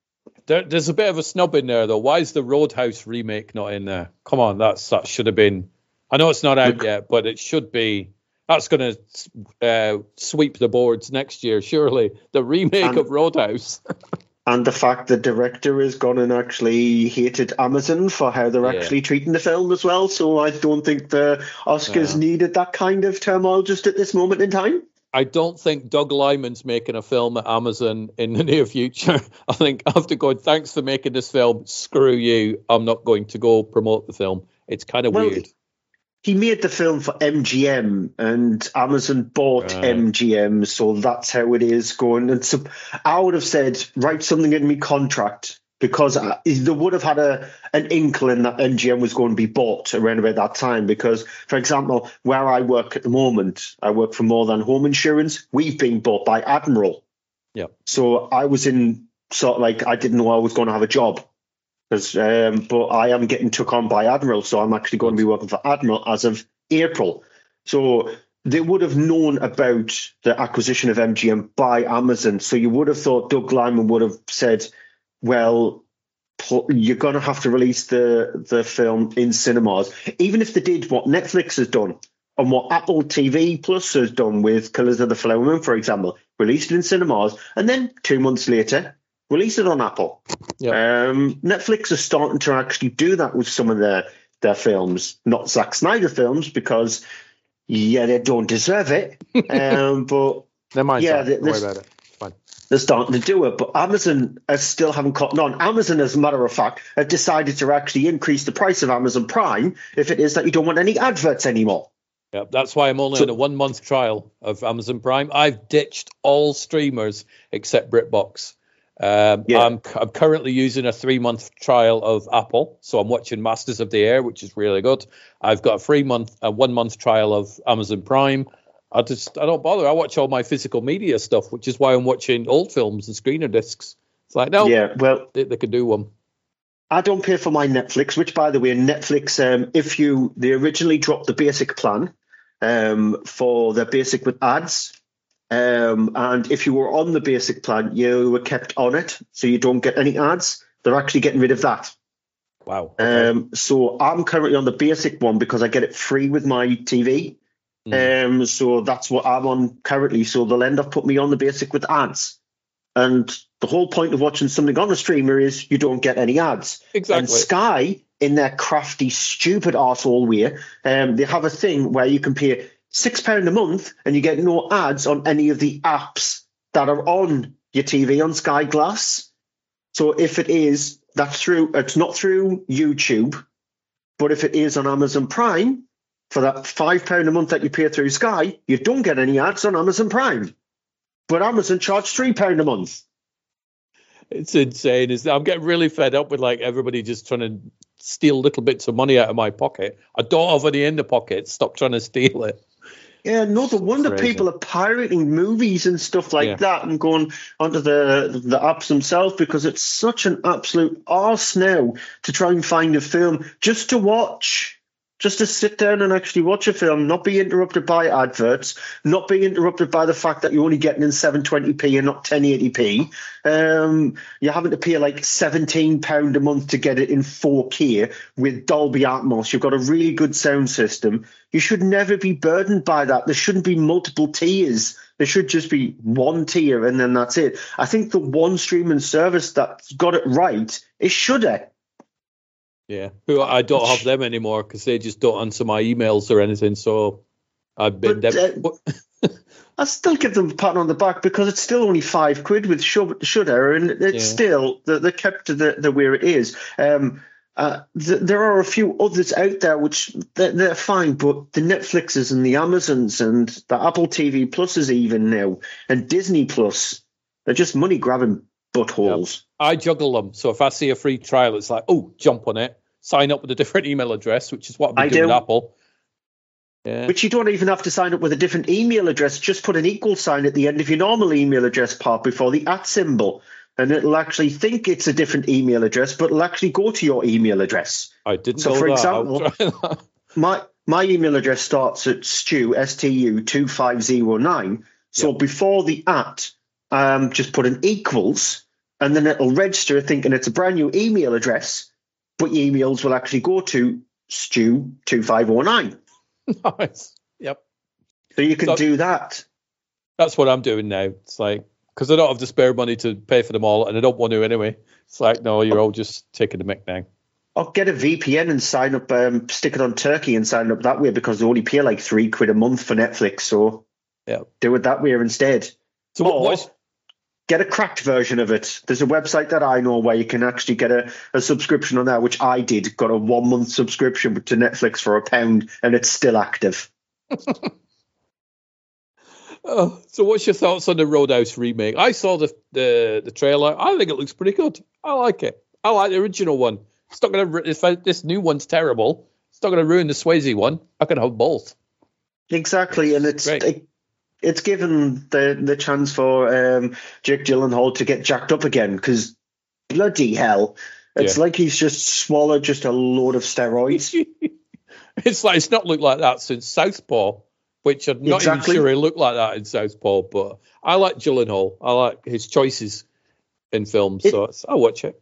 There, there's a bit of a snub in there though. Why is the Roadhouse remake not in there? Come on, that's that should have been. I know it's not out Look- yet, but it should be. That's going to uh, sweep the boards next year, surely. The remake And- of Roadhouse. (laughs) And the fact the director has gone and actually hated Amazon for how they're Yeah. actually treating the film as well. So I don't think the Oscars Yeah. needed that kind of turmoil just at this moment in time. I don't think Doug Liman's making a film at Amazon in the (laughs) near future. (laughs) I think after going, thanks for making this film, screw you. I'm not going to go promote the film. It's kind of Well, weird. He made the film for MGM, and Amazon bought Right. MGM, so that's how it is going. And so I would have said, write something in me contract because I, they would have had a an inkling that MGM was going to be bought around about that time. Because, for example, where I work at the moment, I work for More Than Home Insurance. We've been bought by Admiral. Yeah. So I was in sort of like I didn't know I was going to have a job. Um, but I am getting took on by Admiral, so I'm actually going to be working for Admiral as of April. So they would have known about the acquisition of MGM by Amazon. So you would have thought Doug Liman would have said, "Well, you're going to have to release the the film in cinemas, even if they did what Netflix has done." And what Apple TV Plus has done with Colors of the Flower Moon, for example, released it in cinemas, and then two months later, release it on Apple. Um, Netflix is starting to actually do that with some of their their films, not Zack Snyder films, because yeah, they don't deserve it. (laughs) um, but Never mind. yeah, Sam. th- Don't worry about it. Fine. they're starting to do it. But Amazon has still haven't caught on. Amazon, as a matter of fact, have decided to actually increase the price of Amazon Prime if it is that you don't want any adverts anymore. Yeah, that's why I'm only So- on a one month trial of Amazon Prime. I've ditched all streamers except BritBox. Um, Yeah. I'm, I'm currently using a three month trial of Apple, so I'm watching Masters of the Air, which is really good. I've got a three month, a one month trial of Amazon Prime. I just I don't bother. I watch all my physical media stuff, which is why I'm watching old films and screener discs It's like no, Yeah, well, they, they could do one. I don't pay for my Netflix, which, by the way, Netflix, um, if you they originally dropped the basic plan um, for the basic with ads, um, and if you were on the basic plan, you were kept on it, so you don't get any ads. They're actually getting rid of that. Wow. okay. Um, so I'm currently on the basic one because I get it free with my TV. Mm. Um, so that's what I'm on currently. So they'll end up putting me on the basic with ads. And the whole point of watching something on a streamer is you don't get any ads. Exactly. And. Sky, in their crafty, stupid arsehole way, um, they have a thing where you can pay six pound a month and you get no ads on any of the apps that are on your TV on Sky Glass. So if it is that's through, it's not through YouTube, but if it is on Amazon Prime for that five pound a month that you pay through Sky, you don't get any ads on Amazon Prime. But Amazon charge three pound a month. It's insane. Is I'm getting really fed up with like everybody just trying to steal little bits of money out of my pocket. I don't have any in the pocket. Stop trying to steal it. Yeah, no, the wonder crazy. people are pirating movies and stuff like Yeah. that and going onto the the apps themselves because it's such an absolute arse now to try and find a film just to watch. Just to sit down and actually watch a film, not be interrupted by adverts, not be interrupted by the fact that you're only getting in 720p and not 1080p. Um, you're having to pay like £17 a month to get it in 4K with Dolby Atmos. You've got a really good sound system. You should never be burdened by that. There shouldn't be multiple tiers. There should just be one tier and then that's it. I think the one streaming service that's got it right is Shudder. Yeah. Who I don't have them anymore because they just don't answer my emails or anything. So I've been But, uh, (laughs) I still give them a pat on the back because it's still only five quid with Shud- Shudder, and it's Yeah. still the the kept to the, the where it is. Um, uh, th- there are a few others out there which they're, they're fine, but the Netflixes and the Amazons and the Apple TV Pluses even now and Disney Plus, they're just money grabbing buttholes. I juggle them. So if I see a free trial, it's like, oh, jump on it, sign up with a different email address, which is what I've been I doing do. with Apple. Yeah. Which you don't even have to sign up with a different email address. Just put an equal sign at the end of your normal email address part before the at symbol. And it'll actually think it's a different email address, but it'll actually go to your email address. I didn't So, for that. Example- (laughs) My my email address starts at stu stu two five zero nine. So before the at, um, just put an equals, and then it'll register thinking it's a brand new email address, but your emails will actually go to stu two five zero nine. (laughs) nice. Yep. So you can So- do that. That's what I'm doing now. It's like because I don't have the spare money to pay for them all, and I don't want to anyway. It's like no, you're all just taking the mic now. I'll get a VPN and sign up, um, stick it on Turkey and sign up that way because they only pay like three quid a month for Netflix. So Yeah. do it that way instead. So what, Or what's get a cracked version of it. There's a website that I know where you can actually get a, a subscription on there, which I did. Got a one month subscription to Netflix for a pound, and it's still active. (laughs) Oh, so what's your thoughts on the Roadhouse remake? I saw the, the the trailer. I think it looks pretty good. I like it. I like the original one. It's not gonna. If I, this new one's terrible, it's not gonna ruin the Swayze one. I can have both. Exactly, and it's it, it's given the the chance for um, Jake Gyllenhaal to get jacked up again because bloody hell, it's Yeah. like he's just swallowed just a load of steroids. (laughs) it's like it's not looked like that since Southpaw, which I'm not Exactly. even sure he looked like that in Southpaw. But I like Gyllenhaal. I like his choices in films, It- so it's, I'll watch it.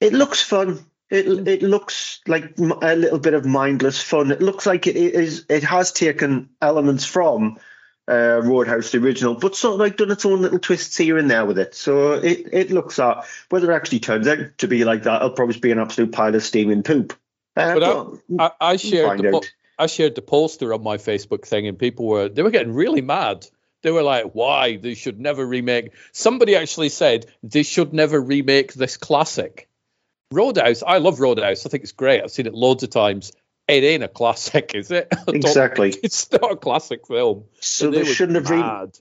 It looks fun. It it looks like a little bit of mindless fun. It looks like it is. It has taken elements from uh, Roadhouse, the original, but sort of like done its own little twists here and there with it. So it it looks at whether it actually turns out to be like that. It'll probably be an absolute pile of steaming poop. Uh, But I- I, I shared the po- I shared the poster on my Facebook thing, and people were they were getting really mad. They were like, "Why they should never remake?" Somebody actually said they should never remake this classic. Roadhouse, I love Roadhouse. I think it's great. I've seen it loads of times. It ain't a classic, is it? (laughs) Exactly. It's not a classic film. So And they shouldn't have remade.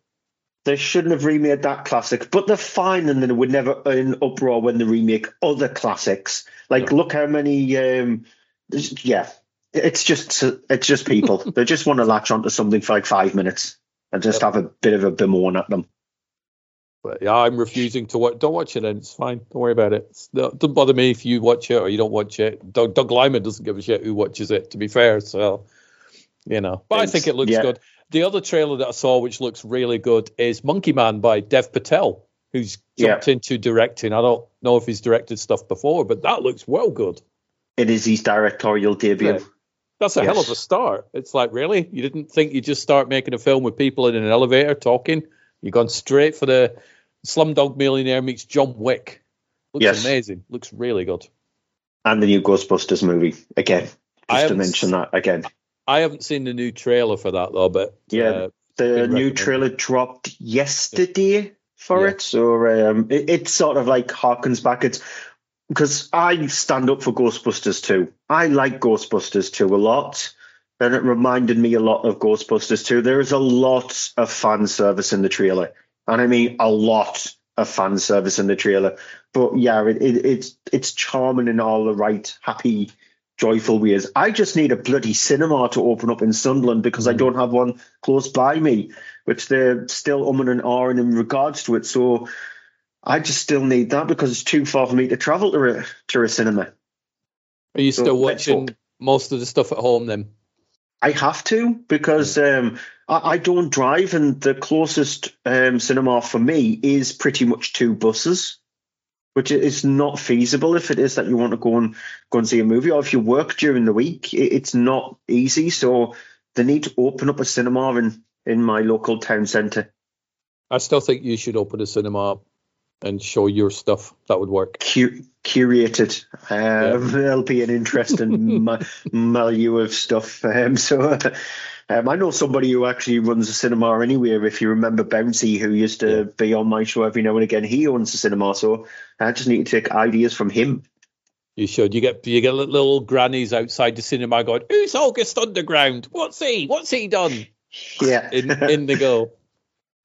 They shouldn't have remade that classic, but they're fine, and then it would never in uproar when they remake other classics. Like, look how many. Um, yeah, it's just it's just people. (laughs) they just want to latch onto something for like five minutes and just have a bit of a bemoan at them. But yeah, I'm refusing to watch. Don't watch it, and it's fine. Don't worry about it. Don't bother me if you watch it or you don't watch it. Doug, Doug Liman doesn't give a shit who watches it. To be fair, so you know. But I think it looks Yeah. good. The other trailer that I saw, which looks really good, is Monkey Man by Dev Patel, who's jumped into directing. I don't know if he's directed stuff before, but that looks well good. It is his directorial debut. Yeah. That's a hell of a start. It's like, really? You didn't think you'd just start making a film with people in an elevator talking? You've gone straight for the Slumdog Millionaire meets John Wick. Looks Yes. amazing. Looks really good. And the new Ghostbusters movie again. Just I to mention that again. I haven't seen the new trailer for that though, but Yeah, uh, the new trailer dropped yesterday for Yeah. it, so um, it, it sort of like harkens back. It's because I stand up for Ghostbusters too. I like Ghostbusters too a lot, and it reminded me a lot of Ghostbusters 2. There is a lot of fan service in the trailer, and I mean a lot of fan service in the trailer. But yeah, it, it, it's it's charming in all the right, happy, joyful ways. I just need a bloody cinema to open up in Sunderland because I hmm. don't have one close by me, which they're still umming and ahhing in regards to it. So I just still need that because it's too far for me to travel to a, to a cinema. are you So still watching most of the stuff at home then? I have to because um, I, I don't drive, and the closest um, cinema for me is pretty much two buses, which is not feasible if it is that you want to go and go and see a movie, or if you work during the week, it, it's not easy. So they need to open up a cinema in in my local town centre. I still think you should open a cinema and show your stuff. That would work. Cu- curated. Um, (laughs) There'll be an interesting (laughs) milieu of stuff. Um, so um, I know somebody who actually runs a cinema anywhere. If you remember Bouncy, who used to Yeah. be on my show every now and again, he owns a cinema. So I just need to take ideas from him. You should. You get you get little grannies outside the cinema going, "Who's August Underground? What's he? What's he done?" Yeah. In in the go. (laughs)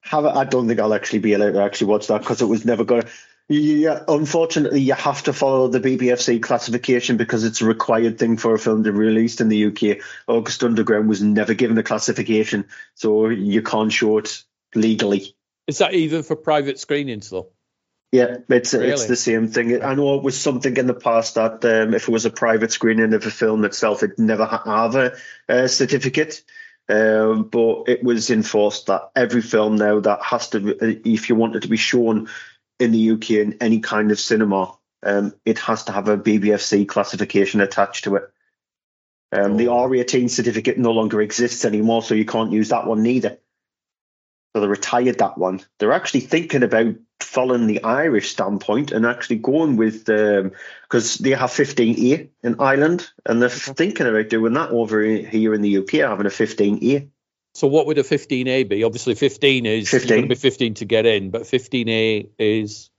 Have I don't think I'll actually be able to actually watch that because it was never going to. Yeah, unfortunately, you have to follow the BBFC classification because it's a required thing for a film to be released in the UK. August Underground was never given a classification, so you can't show it legally. Is that even for private screenings though? Yeah, it's it's the same thing. I know it was something in the past that um, if it was a private screening of a film itself, it'd never have a, a certificate. Um, but it was enforced that every film now that has to, if you want it to be shown in the UK in any kind of cinema, um, it has to have a BBFC classification attached to it. Um, The Oh. R18 certificate no longer exists anymore, so you can't use that one neither. So they retired that one. They're actually thinking about following the Irish standpoint and actually going with um, the because they have 15A in Ireland, and they're mm-hmm. thinking about doing that over here in the UK, having a 15A. So what would a 15A be? Obviously, 15 is 15. going to be 15 to get in, but 15A is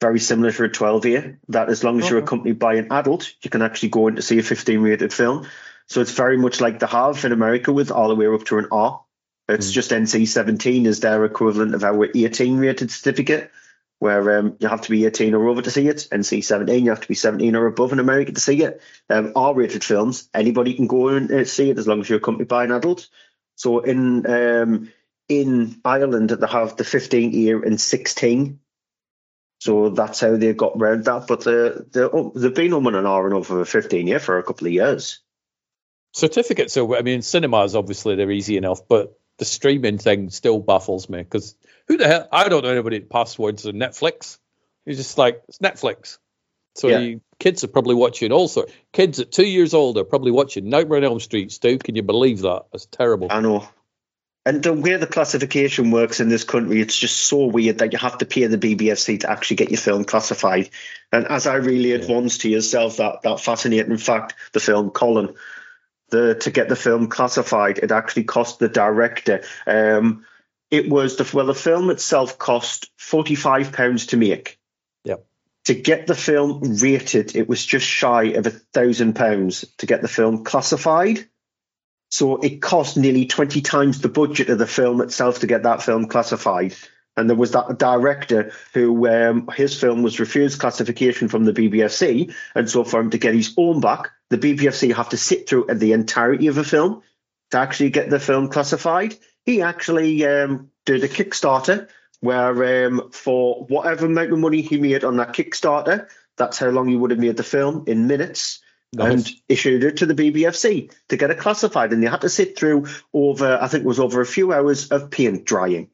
Very similar to a 12A. That as long as you're accompanied mm-hmm. by an adult, you can actually go in to see a 15 rated film. So it's very much like the have in America with all the way up to an R. It's Mm. just NC 17 is their equivalent of our 18 rated certificate, where um, you have to be 18 or over to see it. NC 17, you have to be 17 or above in America to see it. Um, R rated films, anybody can go and uh, see it as long as you're accompanied by an adult. So in um, in Ireland, they have the 15 year and 16. So that's how they got around that. But the, the, they've been on an R and over 15 year for a couple of years. certificates. So I mean, cinemas obviously they're easy enough, but the streaming thing still baffles me because who the hell? I don't know anybody passwords on Netflix. It's just like it's Netflix. So Yeah. you, kids are probably watching also kids at two years old are probably watching Nightmare on Elm Street. Stu, can you believe that? That's terrible. I know. And the way the classification works in this country, it's just so weird that you have to pay the BBFC to actually get your film classified. And as I really advanced to yourself, that that fascinating fact, the film Colin, the to get the film classified, it actually cost the director. Um, it was the well, the film itself cost forty five pounds to make. Yep. To get the film rated, it was just shy of a thousand pounds to get the film classified. So it cost nearly 20 times the budget of the film itself to get that film classified. And there was that director who um, his film was refused classification from the BBFC. And so for him to get his own back, the BBFC have to sit through the entirety of a film to actually get the film classified. He actually um, did a Kickstarter where um, for whatever amount of money he made on that Kickstarter, that's how long he would have made the film in minutes. Nice. And issued it to the BBFC to get it classified, and they had to sit through over, I think it was over a few hours of paint drying.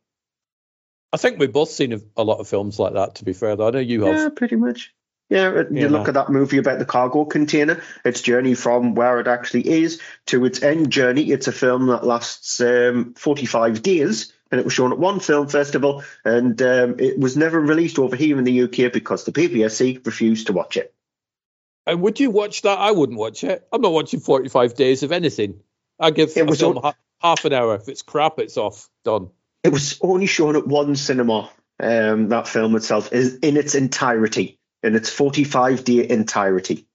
I think we've both seen a, lot of films like that. To be fair, though, I know you have. Yeah, pretty much. Yeah, uh, you Yeah. look at that movie about the cargo container, its journey from where it actually is to its end journey. It's a film that lasts um, 45 days, and it was shown at one film festival, and um, it was never released over here in the UK because the PBSC refused to watch it. And would you watch that? I wouldn't watch it. I'm not watching 45 days of anything. I give It a was film on- half an hour. If it's crap, it's off. Done. It was only shown at one cinema. Um, that film itself is in its entirety, in its 45 day entirety.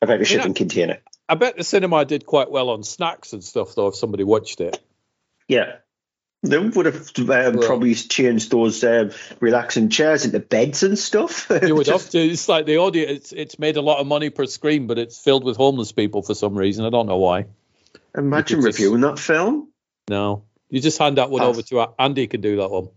About a shipping container. I bet the cinema did quite well on snacks and stuff, though, if somebody watched it. Yeah. They would have um, Well- probably changed those um, relaxing chairs into beds and stuff. You would Just- (laughs) have to. It's like the audience. It's it's made a lot of money per screen, but it's filled with homeless people for some reason. I don't know why. Imagine you could just- reviewing that film. No, you just hand that one Oh. over to Andy. Can do that one.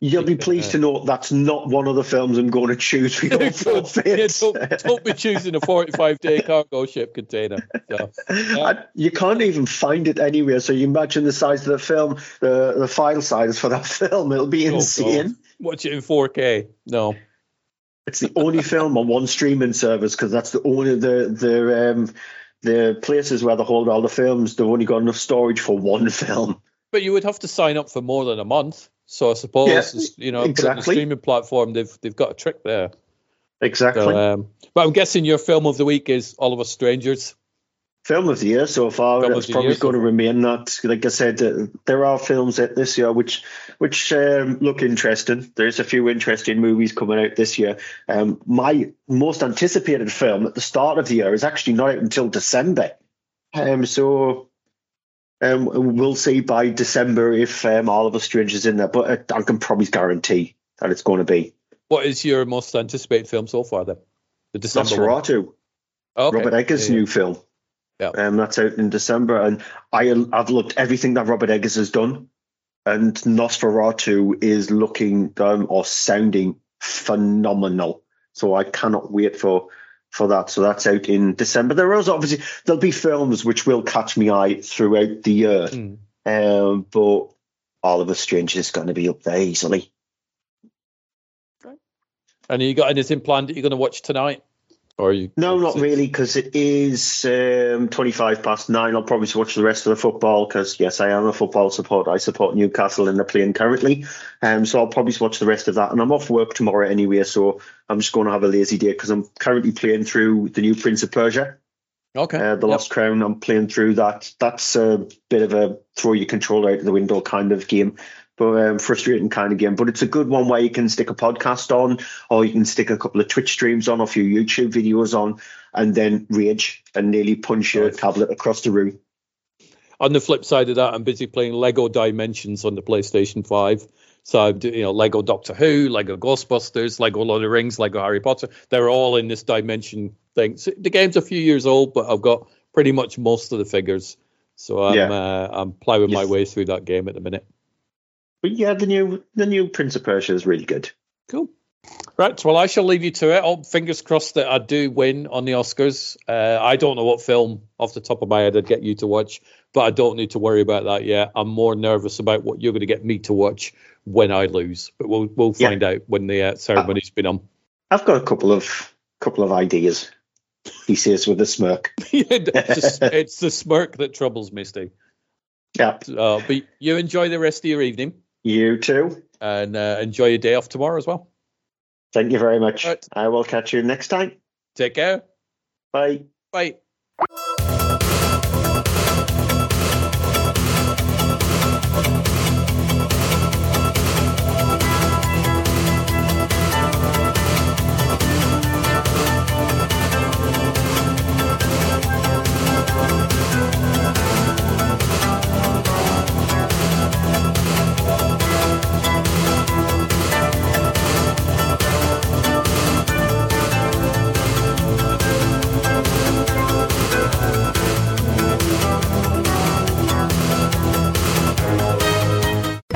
You'll be (laughs) pleased to know that's not one of the films I'm going to choose for your (laughs) Yeah, forfeit. don't, don't be choosing a 45 day cargo ship container. So, And you can't even find it anywhere. So you imagine the size of the film, the the file size for that (laughs) film. It'll be oh, insane. God. Watch it in 4K. No. It's the only film on one streaming service because that's the only the the um, the places where they hold all the films. They've only got enough storage for one film. But you would have to sign up for more than a month. So I suppose Yeah, you know, on the streaming platform. They've they've got a trick there. Exactly. So, um, but I'm guessing your film of the week is All of Us Strangers. film of the year so far. Film probably year so going to remain that. Like I said, uh, there are films that this year which which um, look interesting. There's a few interesting movies coming out this year. Um, my most anticipated film at the start of the year is actually not out until December. Um, so um, we'll see by December if um, All of Us Strangers in there. But uh, I can probably guarantee that it's going to be What is your most anticipated film so far then? The December one. Nosferatu. Okay. Robert Eggers' Yeah, yeah. new film. Yeah. Um, that's out in December, and I I've looked everything that Robert Eggers has done, and Nosferatu is looking um, or sounding phenomenal. So I cannot wait for for that. So that's out in December. There is obviously there'll be films which will catch me eye throughout the year, Mm. um, but All of Us Strangers is going to be up there easily. And you got anything planned that you're going to watch tonight? Or you? No, not really, because it is um, 25 past nine. I'll probably watch the rest of the football because, yes, I am a football supporter. I support Newcastle and they're playing currently. Um, so I'll probably watch the rest of that. And I'm off work tomorrow anyway, so I'm just going to have a lazy day because I'm currently playing through the new Prince of Persia, Okay. uh, The Yep. Lost Crown. I'm playing through that. That's a bit of a throw your controller out of the window kind of game. But um, frustrating kind of game, but it's a good one where you can stick a podcast on, or you can stick a couple of Twitch streams on, or a few YouTube videos on, and then rage and nearly punch your tablet across the room. On the flip side of that, I'm busy playing Lego Dimensions on the PlayStation 5. So I'm doing, you know, Lego Doctor Who, Lego Ghostbusters, Lego Lord of the Rings, Lego Harry Potter. They're all in this dimension thing. So the game's a few years old, but I've got pretty much most of the figures. So I'm Yeah. uh, I'm plowing my way through that game at the minute. But yeah, the new the new Prince of Persia is really good. Cool. Right. Well, I shall leave you to it. Oh, fingers crossed that I do win on the Oscars. Uh, I don't know what film off the top of my head I'd get you to watch, but I don't need to worry about that yet. I'm more nervous about what you're going to get me to watch when I lose. But we'll we'll Yeah. find out when the uh, ceremony's been on. I've got a couple of couple of ideas. He says with a smirk. (laughs) it's, the, (laughs) it's the smirk that troubles me, Steve. Yeah, Uh, but you enjoy the rest of your evening you too. and uh, enjoy your day off tomorrow as well. Thank you very much. Right. I will catch you next time. Take care. Bye. Bye.